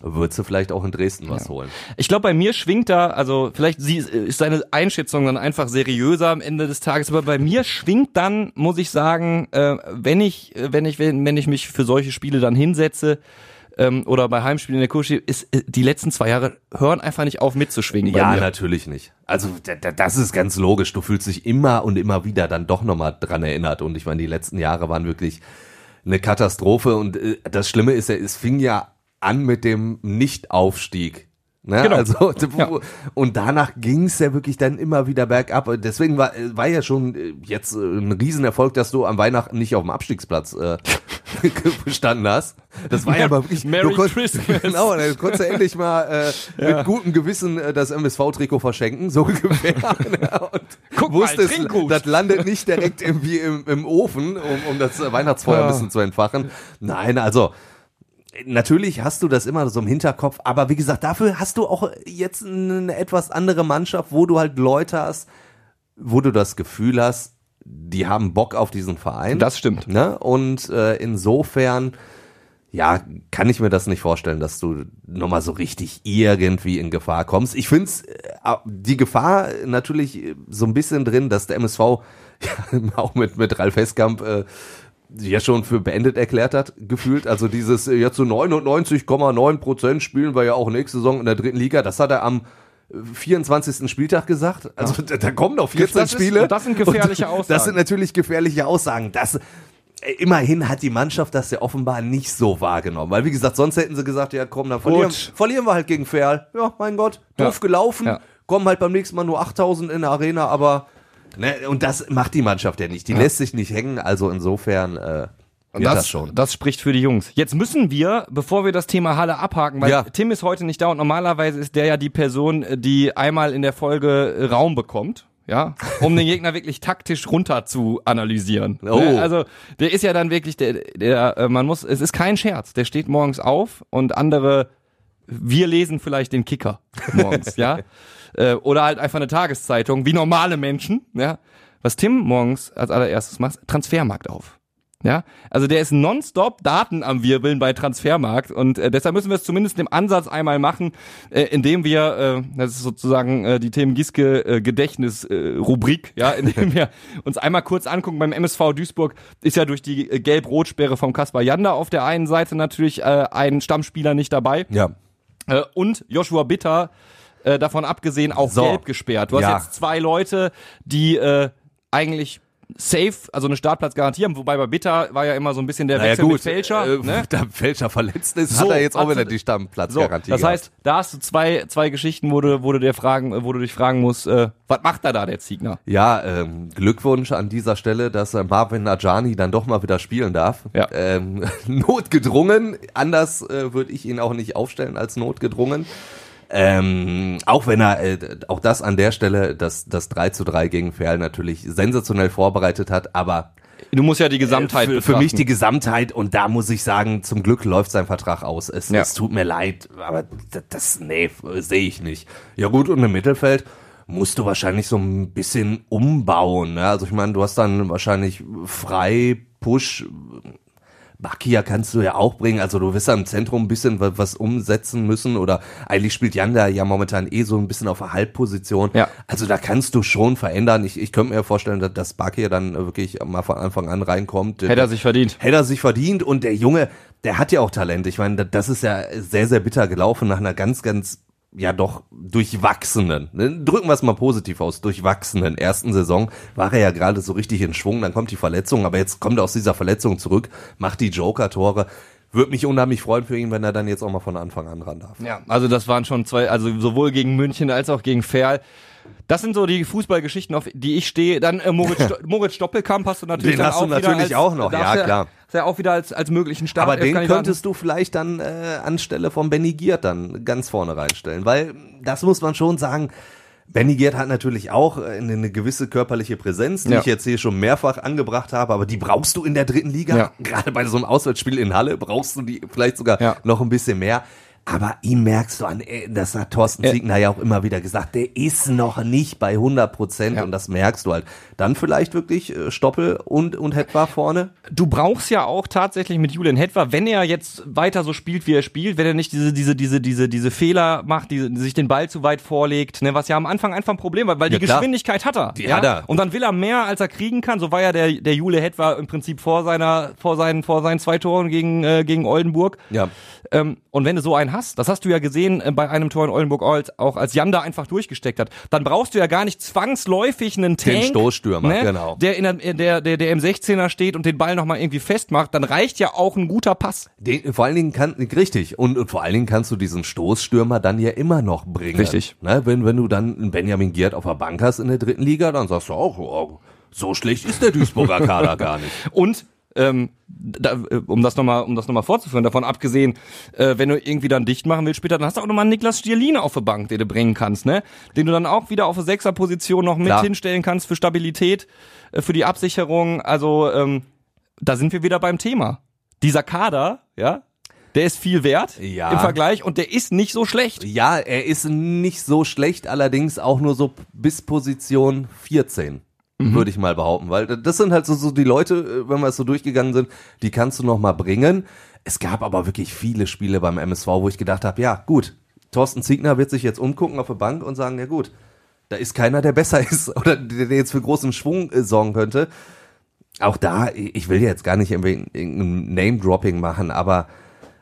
S4: würdest du vielleicht auch in Dresden was holen.
S3: Ich glaube, bei mir schwingt da, also vielleicht sie, ist seine Einschätzung dann einfach seriöser am Ende des Tages, aber bei mir schwingt dann, muss ich sagen, äh, wenn ich, äh, wenn ich, wenn, wenn ich mich für solche Spiele dann hinsetze, ähm, oder bei Heimspielen in der Kurse, ist äh, die letzten zwei Jahre hören einfach nicht auf mitzuschwingen
S4: Ja, natürlich nicht. Also da- da- das ist ganz logisch. Du fühlst dich immer und immer wieder dann doch nochmal dran erinnert. Und ich meine, die letzten Jahre waren wirklich eine Katastrophe. Und äh, das Schlimme ist ja, es fing ja an mit dem Nicht-Aufstieg. Ne?
S3: Genau.
S4: Also,
S3: Ja.
S4: Und danach ging es ja wirklich dann immer wieder bergab. Und Deswegen war, war ja schon äh, jetzt äh, ein Riesenerfolg, dass du am Weihnachten nicht auf dem Abstiegsplatz äh, bestanden hast. Das war ja aber wirklich...
S3: Merry
S4: du konnt-
S3: Christmas.
S4: Genau, dann konntest du endlich mal äh, mit gutem Gewissen äh, das MSV-Trikot verschenken, so ungefähr. und
S3: Guck mal,
S4: wusstest,
S3: gut.
S4: das landet nicht direkt irgendwie im, im Ofen, um, um das Weihnachtsfeuer ein bisschen zu entfachen. Nein, also natürlich hast du das immer so im Hinterkopf, aber wie gesagt, dafür hast du auch jetzt eine etwas andere Mannschaft, wo du halt Leute hast, wo du das Gefühl hast, die haben Bock auf diesen Verein.
S3: Das stimmt.
S4: Ne? Und äh, insofern, ja, kann ich mir das nicht vorstellen, dass du nochmal so richtig irgendwie in Gefahr kommst. Ich finde äh, die Gefahr natürlich so ein bisschen drin, dass der MSV ja, auch mit, mit Ralf Heskamp äh, ja schon für beendet erklärt hat, gefühlt. Also dieses äh, jetzt so 99,9 Prozent spielen wir ja auch nächste Saison in der dritten Liga. Das hat er am äh, 24. Spieltag gesagt. Also da, da kommen noch 14
S3: Das ist-
S4: Spiele.
S3: und das sind gefährliche Aussagen.
S4: Das sind natürlich gefährliche Aussagen. Das, äh, immerhin hat die Mannschaft das ja offenbar nicht so wahrgenommen. Weil wie gesagt, sonst hätten sie gesagt, ja komm, dann verlieren, verlieren wir halt gegen Ferl. Ja, mein Gott, doof
S3: Ja.
S4: gelaufen.
S3: Ja.
S4: Kommen halt beim nächsten Mal nur 8000 in der Arena, aber ne, und das macht die Mannschaft ja nicht. Die lässt sich nicht hängen. Also insofern äh, das,
S3: das,
S4: schon.
S3: das spricht für die Jungs. Jetzt müssen wir, bevor wir das Thema Halle abhaken, weil
S4: Ja.
S3: Tim ist heute nicht da und normalerweise ist der ja die Person, die einmal in der Folge äh, Raum bekommt. Ja, um den Gegner wirklich taktisch runter zu analysieren.
S4: Oh.
S3: Ne? Also der ist ja dann wirklich der, der äh, man muss, es ist kein Scherz. Der steht morgens auf und andere, wir lesen vielleicht den Kicker morgens, ja, äh, oder halt einfach eine Tageszeitung, wie normale Menschen, ja. was Tim morgens als allererstes macht, Transfermarkt auf. Ja, also der ist nonstop Daten am Wirbeln bei Transfermarkt und äh, deshalb müssen wir es zumindest im Ansatz einmal machen, äh, indem wir, äh, das ist sozusagen äh, die Themen Giske äh, Gedächtnis äh, Rubrik, ja, indem wir uns einmal kurz angucken beim MSV Duisburg ist ja durch die äh, Gelb-Rot-Sperre vom Kaspar Janda auf der einen Seite natürlich äh, ein Stammspieler nicht dabei
S4: Ja.
S3: äh, und Joshua Bitter äh, davon abgesehen auch
S4: So.
S3: gelb gesperrt. Du hast
S4: Ja.
S3: jetzt zwei Leute, die äh, eigentlich safe, also eine Startplatzgarantie haben, wobei bei Bitter war ja immer so ein bisschen der
S4: Naja,
S3: Wechsel
S4: gut,
S3: mit Fälscher.
S4: äh,
S3: ne?
S4: da Fälscher verletzt ist,
S3: So,
S4: hat er jetzt auch wieder die
S3: So,
S4: Stammplatzgarantie.
S3: das
S4: gehabt.
S3: heißt, da hast du zwei, zwei Geschichten, wo du, wo du dir fragen, wo du dich fragen musst, äh, was macht er da, der Ziegner?
S4: Ja, ähm, Glückwunsch an dieser Stelle, dass äh, Marvin Najani dann doch mal wieder spielen darf.
S3: Ja.
S4: Ähm, notgedrungen, anders äh, würde ich ihn auch nicht aufstellen als notgedrungen. Ähm, auch wenn er, äh, auch das an der Stelle, das, das 3 zu 3 gegen Ferl natürlich sensationell vorbereitet hat, aber
S3: Du musst ja die Gesamtheit
S4: für, für
S3: betrachten.
S4: mich die Gesamtheit und da muss ich sagen, zum Glück läuft sein Vertrag aus. Es,
S3: Ja.
S4: es tut mir leid, aber das, das nee, sehe ich nicht. Ja gut, und im Mittelfeld musst du wahrscheinlich so ein bisschen umbauen. Ne? Also ich meine, du hast dann wahrscheinlich frei, Push, Bakia kannst du ja auch bringen. Also du wirst da im Zentrum ein bisschen wa- was umsetzen müssen oder eigentlich spielt Janda ja momentan eh so ein bisschen auf der Halbposition.
S3: Ja.
S4: Also da kannst du schon verändern. Ich, ich könnte mir vorstellen, dass, dass Bakia dann wirklich mal von Anfang an reinkommt.
S3: Hätte er sich verdient.
S4: Hätte er sich verdient und der Junge, der hat ja auch Talent. Ich meine, das ist ja sehr, sehr bitter gelaufen nach einer ganz, ganz, ja doch, durchwachsenen, ne? drücken wir es mal positiv aus, durchwachsenen ersten Saison war er ja gerade so richtig in Schwung, dann kommt die Verletzung, aber jetzt kommt er aus dieser Verletzung zurück, macht die Joker-Tore. Würde mich unheimlich freuen für ihn, wenn er dann jetzt auch mal von Anfang an ran darf.
S3: Ja, also das waren schon zwei, also sowohl gegen München als auch gegen Ferl. Das sind so die Fußballgeschichten, auf die ich stehe. Dann äh, Moritz, Sto Moritz Doppelkamp hast du natürlich
S4: Den hast du natürlich
S3: als,
S4: auch noch, ja, klar.
S3: Ist ja auch wieder als, als möglichen Start.
S4: Aber den könntest du vielleicht dann äh, anstelle von Benny Giert dann ganz vorne reinstellen, weil das muss man schon sagen. Benny Giert hat natürlich auch äh, eine, eine gewisse körperliche Präsenz, die
S3: Ja.
S4: ich jetzt hier schon mehrfach angebracht habe, aber die brauchst du in der dritten Liga.
S3: Ja.
S4: Gerade bei so einem Auswärtsspiel in Halle brauchst du die vielleicht sogar
S3: Ja.
S4: noch ein bisschen mehr. Aber ihm merkst du an, äh, das hat Thorsten. Siegner ja auch immer wieder gesagt, der ist noch nicht bei 100 Prozent
S3: Ja.
S4: und das merkst du halt. Dann vielleicht wirklich äh, Stoppel und, und Hetwa vorne.
S3: du brauchst ja auch tatsächlich mit Julian Hetwer, wenn er jetzt weiter so spielt, wie er spielt, wenn er nicht diese, diese, diese, diese, diese Fehler macht, die, sich den Ball zu weit vorlegt, ne, was ja am Anfang einfach ein Problem war, weil
S4: Ja,
S3: die
S4: klar.
S3: Geschwindigkeit hat er.
S4: Die
S3: ja?
S4: hat er.
S3: Und dann will er mehr, als er kriegen kann. So war ja der, der Jule Hetwer im Prinzip vor seiner, vor seinen, vor seinen zwei Toren gegen, äh, gegen Oldenburg.
S4: Ja.
S3: Ähm, und wenn du so einen hast, das hast du ja gesehen äh, bei einem Tor in Oldenburg Old, auch als Jan da einfach durchgesteckt hat, dann brauchst du ja gar nicht zwangsläufig einen Tank.
S4: Stoßstürmer,
S3: ne,
S4: genau.
S3: Der, in der, der, der, der im 16er steht und den Ball nochmal irgendwie festmacht, dann reicht ja auch ein guter Pass.
S4: Den, vor allen Dingen kann, richtig, und, und vor allen Dingen kannst du diesen Stoßstürmer dann ja immer noch bringen.
S3: Richtig.
S4: Ne, wenn, wenn du dann einen Benjamin Giert auf der Bank hast in der dritten Liga, dann sagst du auch, oh, so schlecht ist der Duisburger Kader gar nicht.
S3: Und ähm, da, um das nochmal, um das noch mal fortzuführen, davon abgesehen, äh, wenn du irgendwie dann dicht machen willst später, dann hast du auch nochmal einen Niklas Stierline auf der Bank, den du bringen kannst, ne? Den du dann auch wieder auf der Sechserposition noch mit
S4: Klar.
S3: hinstellen kannst für Stabilität, äh, für die Absicherung. Also ähm, da sind wir wieder beim Thema. Dieser Kader, ja, der ist viel wert
S4: Ja.
S3: im Vergleich und der ist nicht so schlecht.
S4: Ja, er ist nicht so schlecht, allerdings auch nur so bis Position 14. Würde ich mal behaupten, weil das sind halt so, so die Leute, äh, wenn wir es so durchgegangen sind, die kannst du noch mal bringen. Es gab aber wirklich viele Spiele beim MSV, wo ich gedacht habe, ja gut, Thorsten Ziegner wird sich jetzt umgucken auf der Bank und sagen, ja gut, da ist keiner, der besser ist oder der jetzt für großen Schwung äh, sorgen könnte. Auch da, ich will jetzt gar nicht irgendein Name-Dropping machen, aber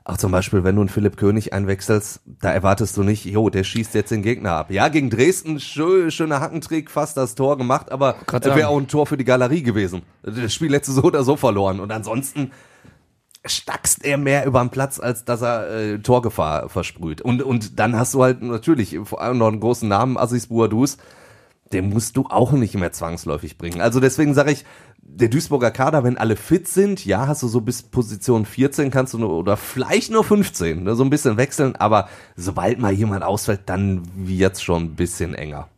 S4: auch zum Beispiel, wenn du einen Philipp König einwechselst, da erwartest du nicht, jo, der schießt jetzt den Gegner ab. Ja, gegen Dresden, schö, schöner Hackentrick, fast das Tor gemacht, aber wäre auch ein Tor für die Galerie gewesen. Das Spiel hätte so oder so verloren. Und ansonsten stackst er mehr über den Platz, als dass er äh, Torgefahr versprüht. Und, und dann hast du halt natürlich vor allem noch einen großen Namen, Assis Bouadouz, den musst du auch nicht mehr zwangsläufig bringen. Also deswegen sage ich, der Duisburger Kader, wenn alle fit sind, ja, hast du so bis Position 14 kannst du nur, oder vielleicht nur 15, ne, so ein bisschen wechseln, aber sobald mal jemand ausfällt, dann wird's schon ein bisschen enger.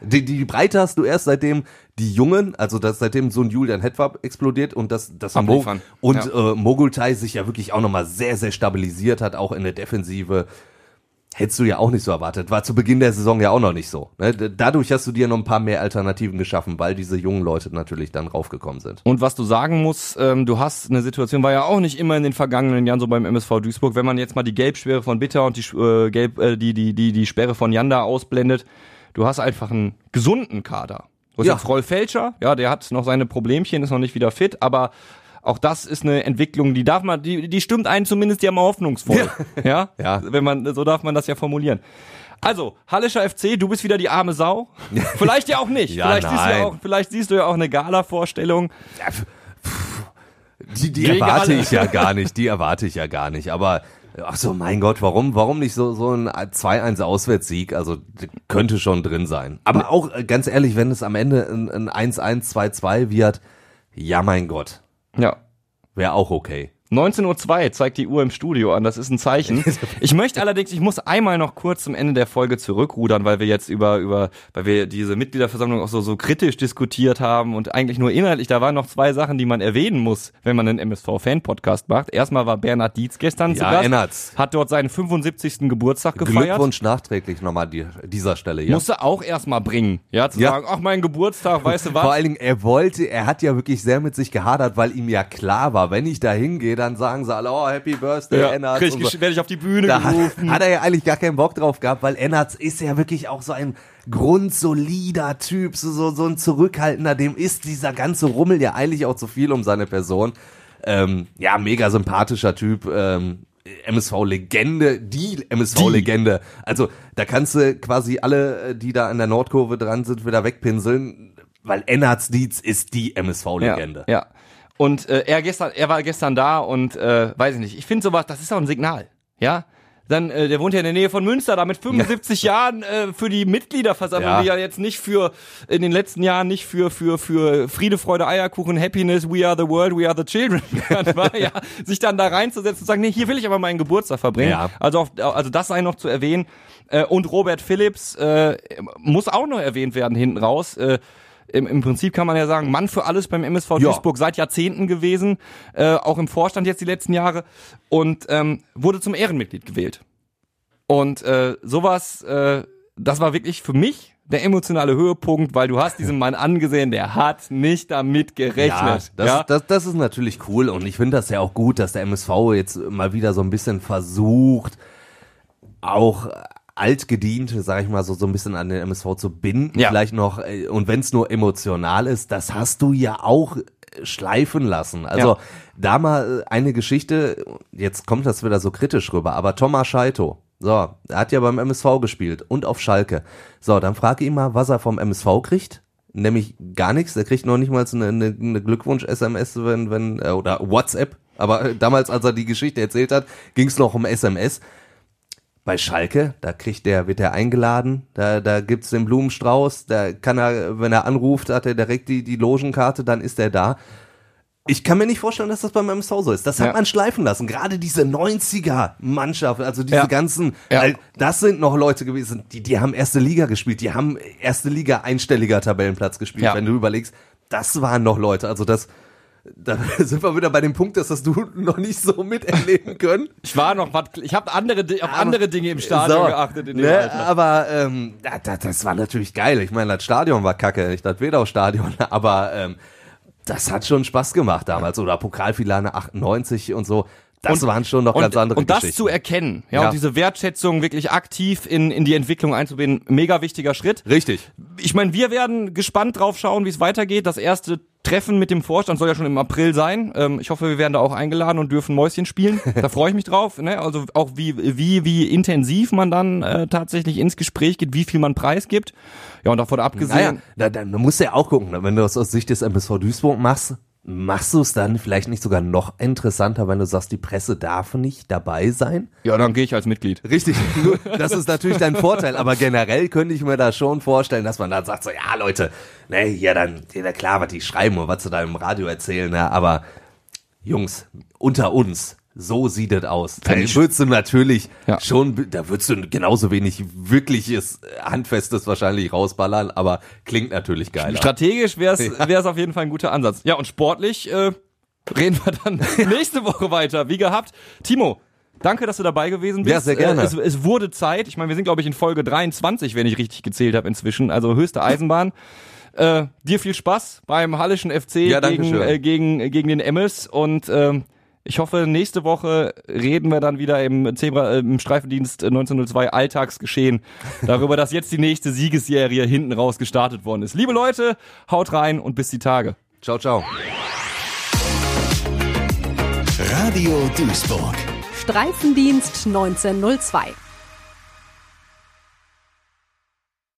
S4: Die, die Breite hast du erst seitdem die Jungen, also das, seitdem so ein Julian Hetwab explodiert und das, das Mo und
S3: Ja.
S4: äh, Mogultai sich ja wirklich auch nochmal sehr, sehr stabilisiert hat, auch in der Defensive. Hättest du ja auch nicht so erwartet. War zu Beginn der Saison ja auch noch nicht so. Ne? Dadurch hast du dir noch ein paar mehr Alternativen geschaffen, weil diese jungen Leute natürlich dann raufgekommen sind.
S3: Und was du sagen musst, ähm, du hast eine Situation, war ja auch nicht immer in den vergangenen Jahren so beim MSV Duisburg, wenn man jetzt mal die Gelbsperre von Bitter und die, äh, Gelb, äh, die, die, die, die Sperre von Janda ausblendet, du hast einfach einen gesunden Kader. Du hast
S4: Ja.
S3: jetzt Rolf Felscher, ja, der hat noch seine Problemchen, ist noch nicht wieder fit, aber auch das ist eine Entwicklung, die darf man, die, die stimmt einen zumindest ja mal hoffnungsvoll. Ja.
S4: Ja.
S3: Wenn man, so darf man das ja formulieren. Also, Hallischer FC, du bist wieder die arme Sau. Vielleicht ja auch nicht.
S4: Ja,
S3: vielleicht, siehst du ja auch, vielleicht siehst du ja auch eine Gala-Vorstellung.
S4: Die, die
S3: Gegen
S4: erwarte ich ja gar nicht, die erwarte ich ja gar nicht. Aber ach so, mein Gott, warum, warum nicht so, so ein 2-1 Auswärtssieg? Also könnte schon drin sein. Aber auch äh, ganz ehrlich, wenn es am Ende ein, ein 1-1, 2-2 wird, ja mein Gott,
S3: Ja.
S4: wäre auch okay.
S3: 19.02 Uhr zeigt die Uhr im Studio an, das ist ein Zeichen. Ich möchte allerdings, ich muss einmal noch kurz zum Ende der Folge zurückrudern, weil wir jetzt über, über, weil wir diese Mitgliederversammlung auch so, so kritisch diskutiert haben und eigentlich nur inhaltlich, da waren noch zwei Sachen, die man erwähnen muss, wenn man einen MSV-Fan-Podcast macht. Erstmal war Bernhard Dietz gestern zu
S4: Ja,
S3: Gast,
S4: Ennertz.
S3: hat dort seinen 75. Geburtstag gefeiert.
S4: Glückwunsch nachträglich nochmal die, dieser Stelle, ja.
S3: Musste auch erstmal bringen, ja, zu
S4: Ja.
S3: sagen, ach, mein Geburtstag, weißt du was?
S4: Vor allen Dingen, er wollte, er hat ja wirklich sehr mit sich gehadert, weil ihm ja klar war, wenn ich da hingehe, dann sagen sie alle, oh, Happy Birthday,
S3: ja, krieg ich,
S4: so.
S3: werde ich auf die Bühne
S4: Da
S3: gerufen.
S4: hat, er ja eigentlich gar keinen Bock drauf gehabt, weil Ennertz ist ja wirklich auch so ein grundsolider Typ, so, so, so ein zurückhaltender, dem ist dieser ganze Rummel ja eigentlich auch zu viel um seine Person. Ähm, ja, mega sympathischer Typ, ähm, MSV-Legende, die MSV-Legende. Also da kannst du quasi alle, äh, die da an der Nordkurve dran sind, wieder wegpinseln, weil Ennertz Dietz ist die MSV-Legende.
S3: Ja, ja. Und äh, er gestern, er war gestern da und äh, weiß ich nicht. Ich finde sowas, das ist auch ein Signal, ja. Dann, äh, der wohnt ja in der Nähe von Münster, da mit 75 Jahren äh, für die Mitgliederversammlung,
S4: Ja.
S3: die ja jetzt nicht für in den letzten Jahren nicht für für für Friede, Freude, Eierkuchen, Happiness, We are the world, we are the children war, ja, sich dann da reinzusetzen und sagen, nee, hier will ich aber meinen Geburtstag verbringen.
S4: Ja.
S3: Also auf, also das sei noch zu erwähnen. Äh, und Robert Phillips äh, muss auch noch erwähnt werden hinten raus. Äh, im, Im Prinzip kann man ja sagen, Mann für alles beim MSV
S4: Ja.
S3: Duisburg seit Jahrzehnten gewesen, äh, auch im Vorstand jetzt die letzten Jahre und ähm, wurde zum Ehrenmitglied gewählt. Und äh, sowas, äh, das war wirklich für mich der emotionale Höhepunkt, weil du hast diesen Mann angesehen, der hat nicht damit gerechnet.
S4: Ja, das, Das, das ist natürlich cool und ich finde das ja auch gut, dass der MSV jetzt mal wieder so ein bisschen versucht, auch altgediente, sag ich mal, so, so ein bisschen an den MSV zu binden.
S3: Ja.
S4: Vielleicht noch, äh, und wenn es nur emotional ist, das hast du ja auch äh, schleifen lassen. Also
S3: Ja.
S4: da mal äh, eine Geschichte, jetzt kommt das wieder so kritisch rüber, aber Thomas Scheito, so, er hat ja beim MSV gespielt und auf Schalke. So, dann frage ihn mal, was er vom MSV kriegt. Nämlich gar nichts. Er kriegt noch nicht mal so eine, eine, eine Glückwunsch-SMS, wenn, wenn, oder WhatsApp. Aber damals, als er die Geschichte erzählt hat, ging es noch um SMS. Bei Schalke, da kriegt der, wird er eingeladen, da, da gibt's den Blumenstrauß, da kann er, wenn er anruft, hat er direkt die, die Logenkarte, dann ist er da. Ich kann mir nicht vorstellen, dass das beim MSV so ist. Das hat
S3: Ja.
S4: man schleifen lassen. Gerade diese 90er-Mannschaft, also diese
S3: Ja.
S4: ganzen,
S3: Ja.
S4: weil das sind noch Leute gewesen, die, die haben erste Liga gespielt, die haben erste Liga einstelliger Tabellenplatz gespielt, wenn du überlegst, das waren noch Leute. Also das, da sind wir wieder bei dem Punkt, dass das du noch nicht so miterleben können.
S3: Ich war noch was, ich habe andere, auf andere Dinge im Stadion
S4: So,
S3: geachtet in dem
S4: ne,
S3: Alter.
S4: Aber ähm, das, das, das war natürlich geil. Ich meine, das Stadion war kacke, nicht das Wedau-Stadion, aber ähm, das hat schon Spaß gemacht damals. Oder Pokalfinale 98 und so. Das waren schon noch ganz andere
S3: und das zu erkennen, ja,
S4: Ja.
S3: und diese Wertschätzung wirklich aktiv in, in die Entwicklung einzubinden, mega wichtiger Schritt.
S4: Richtig.
S3: Ich meine, wir werden gespannt drauf schauen, wie es weitergeht. Das erste Treffen mit dem Vorstand soll ja schon im April sein. Ähm, ich hoffe, wir werden da auch eingeladen und dürfen Mäuschen spielen. Da freue ich mich drauf. Ne? Also auch wie, wie, wie intensiv man dann äh, tatsächlich ins Gespräch geht, wie viel man preisgibt. Ja, und davon
S4: Naja,
S3: abgesehen.
S4: da, da, da musst du ja auch gucken, ne? wenn du das aus Sicht des MSV Duisburg machst, machst du es dann vielleicht nicht sogar noch interessanter, wenn du sagst, die Presse darf nicht dabei sein?
S3: Ja, dann gehe ich als Mitglied.
S4: Richtig, das ist natürlich dein Vorteil, aber generell könnte ich mir da schon vorstellen, dass man dann sagt so, ja Leute, ne, ja dann, ja klar, was die schreiben und was sie da im Radio erzählen, ne, aber Jungs, unter uns, so sieht es aus. Da
S3: ich-
S4: würdest du natürlich
S3: Ja.
S4: schon, da würdest du genauso wenig wirkliches, handfestes wahrscheinlich rausballern, aber klingt natürlich geil.
S3: Strategisch wäre es auf jeden Fall ein guter Ansatz. Ja, und sportlich äh, reden wir dann nächste Woche weiter, wie gehabt. Timo, Danke, dass du dabei gewesen bist.
S4: Ja, sehr gerne.
S3: Äh, Es, es wurde Zeit. Ich meine, wir sind, glaube ich, in Folge 23, wenn ich richtig gezählt habe inzwischen. Also höchste Eisenbahn. Äh, dir viel Spaß beim Hallischen FC
S4: Ja, danke
S3: gegen, äh, gegen, gegen den Emmels und ähm, ich hoffe, nächste Woche reden wir dann wieder im Zebra, äh, im Streifendienst 1902 Alltagsgeschehen darüber, dass jetzt die nächste Siegesserie hinten raus gestartet worden ist. Liebe Leute, haut rein und bis die Tage.
S4: Ciao, ciao.
S1: Radio Duisburg.
S2: Streifendienst 1902.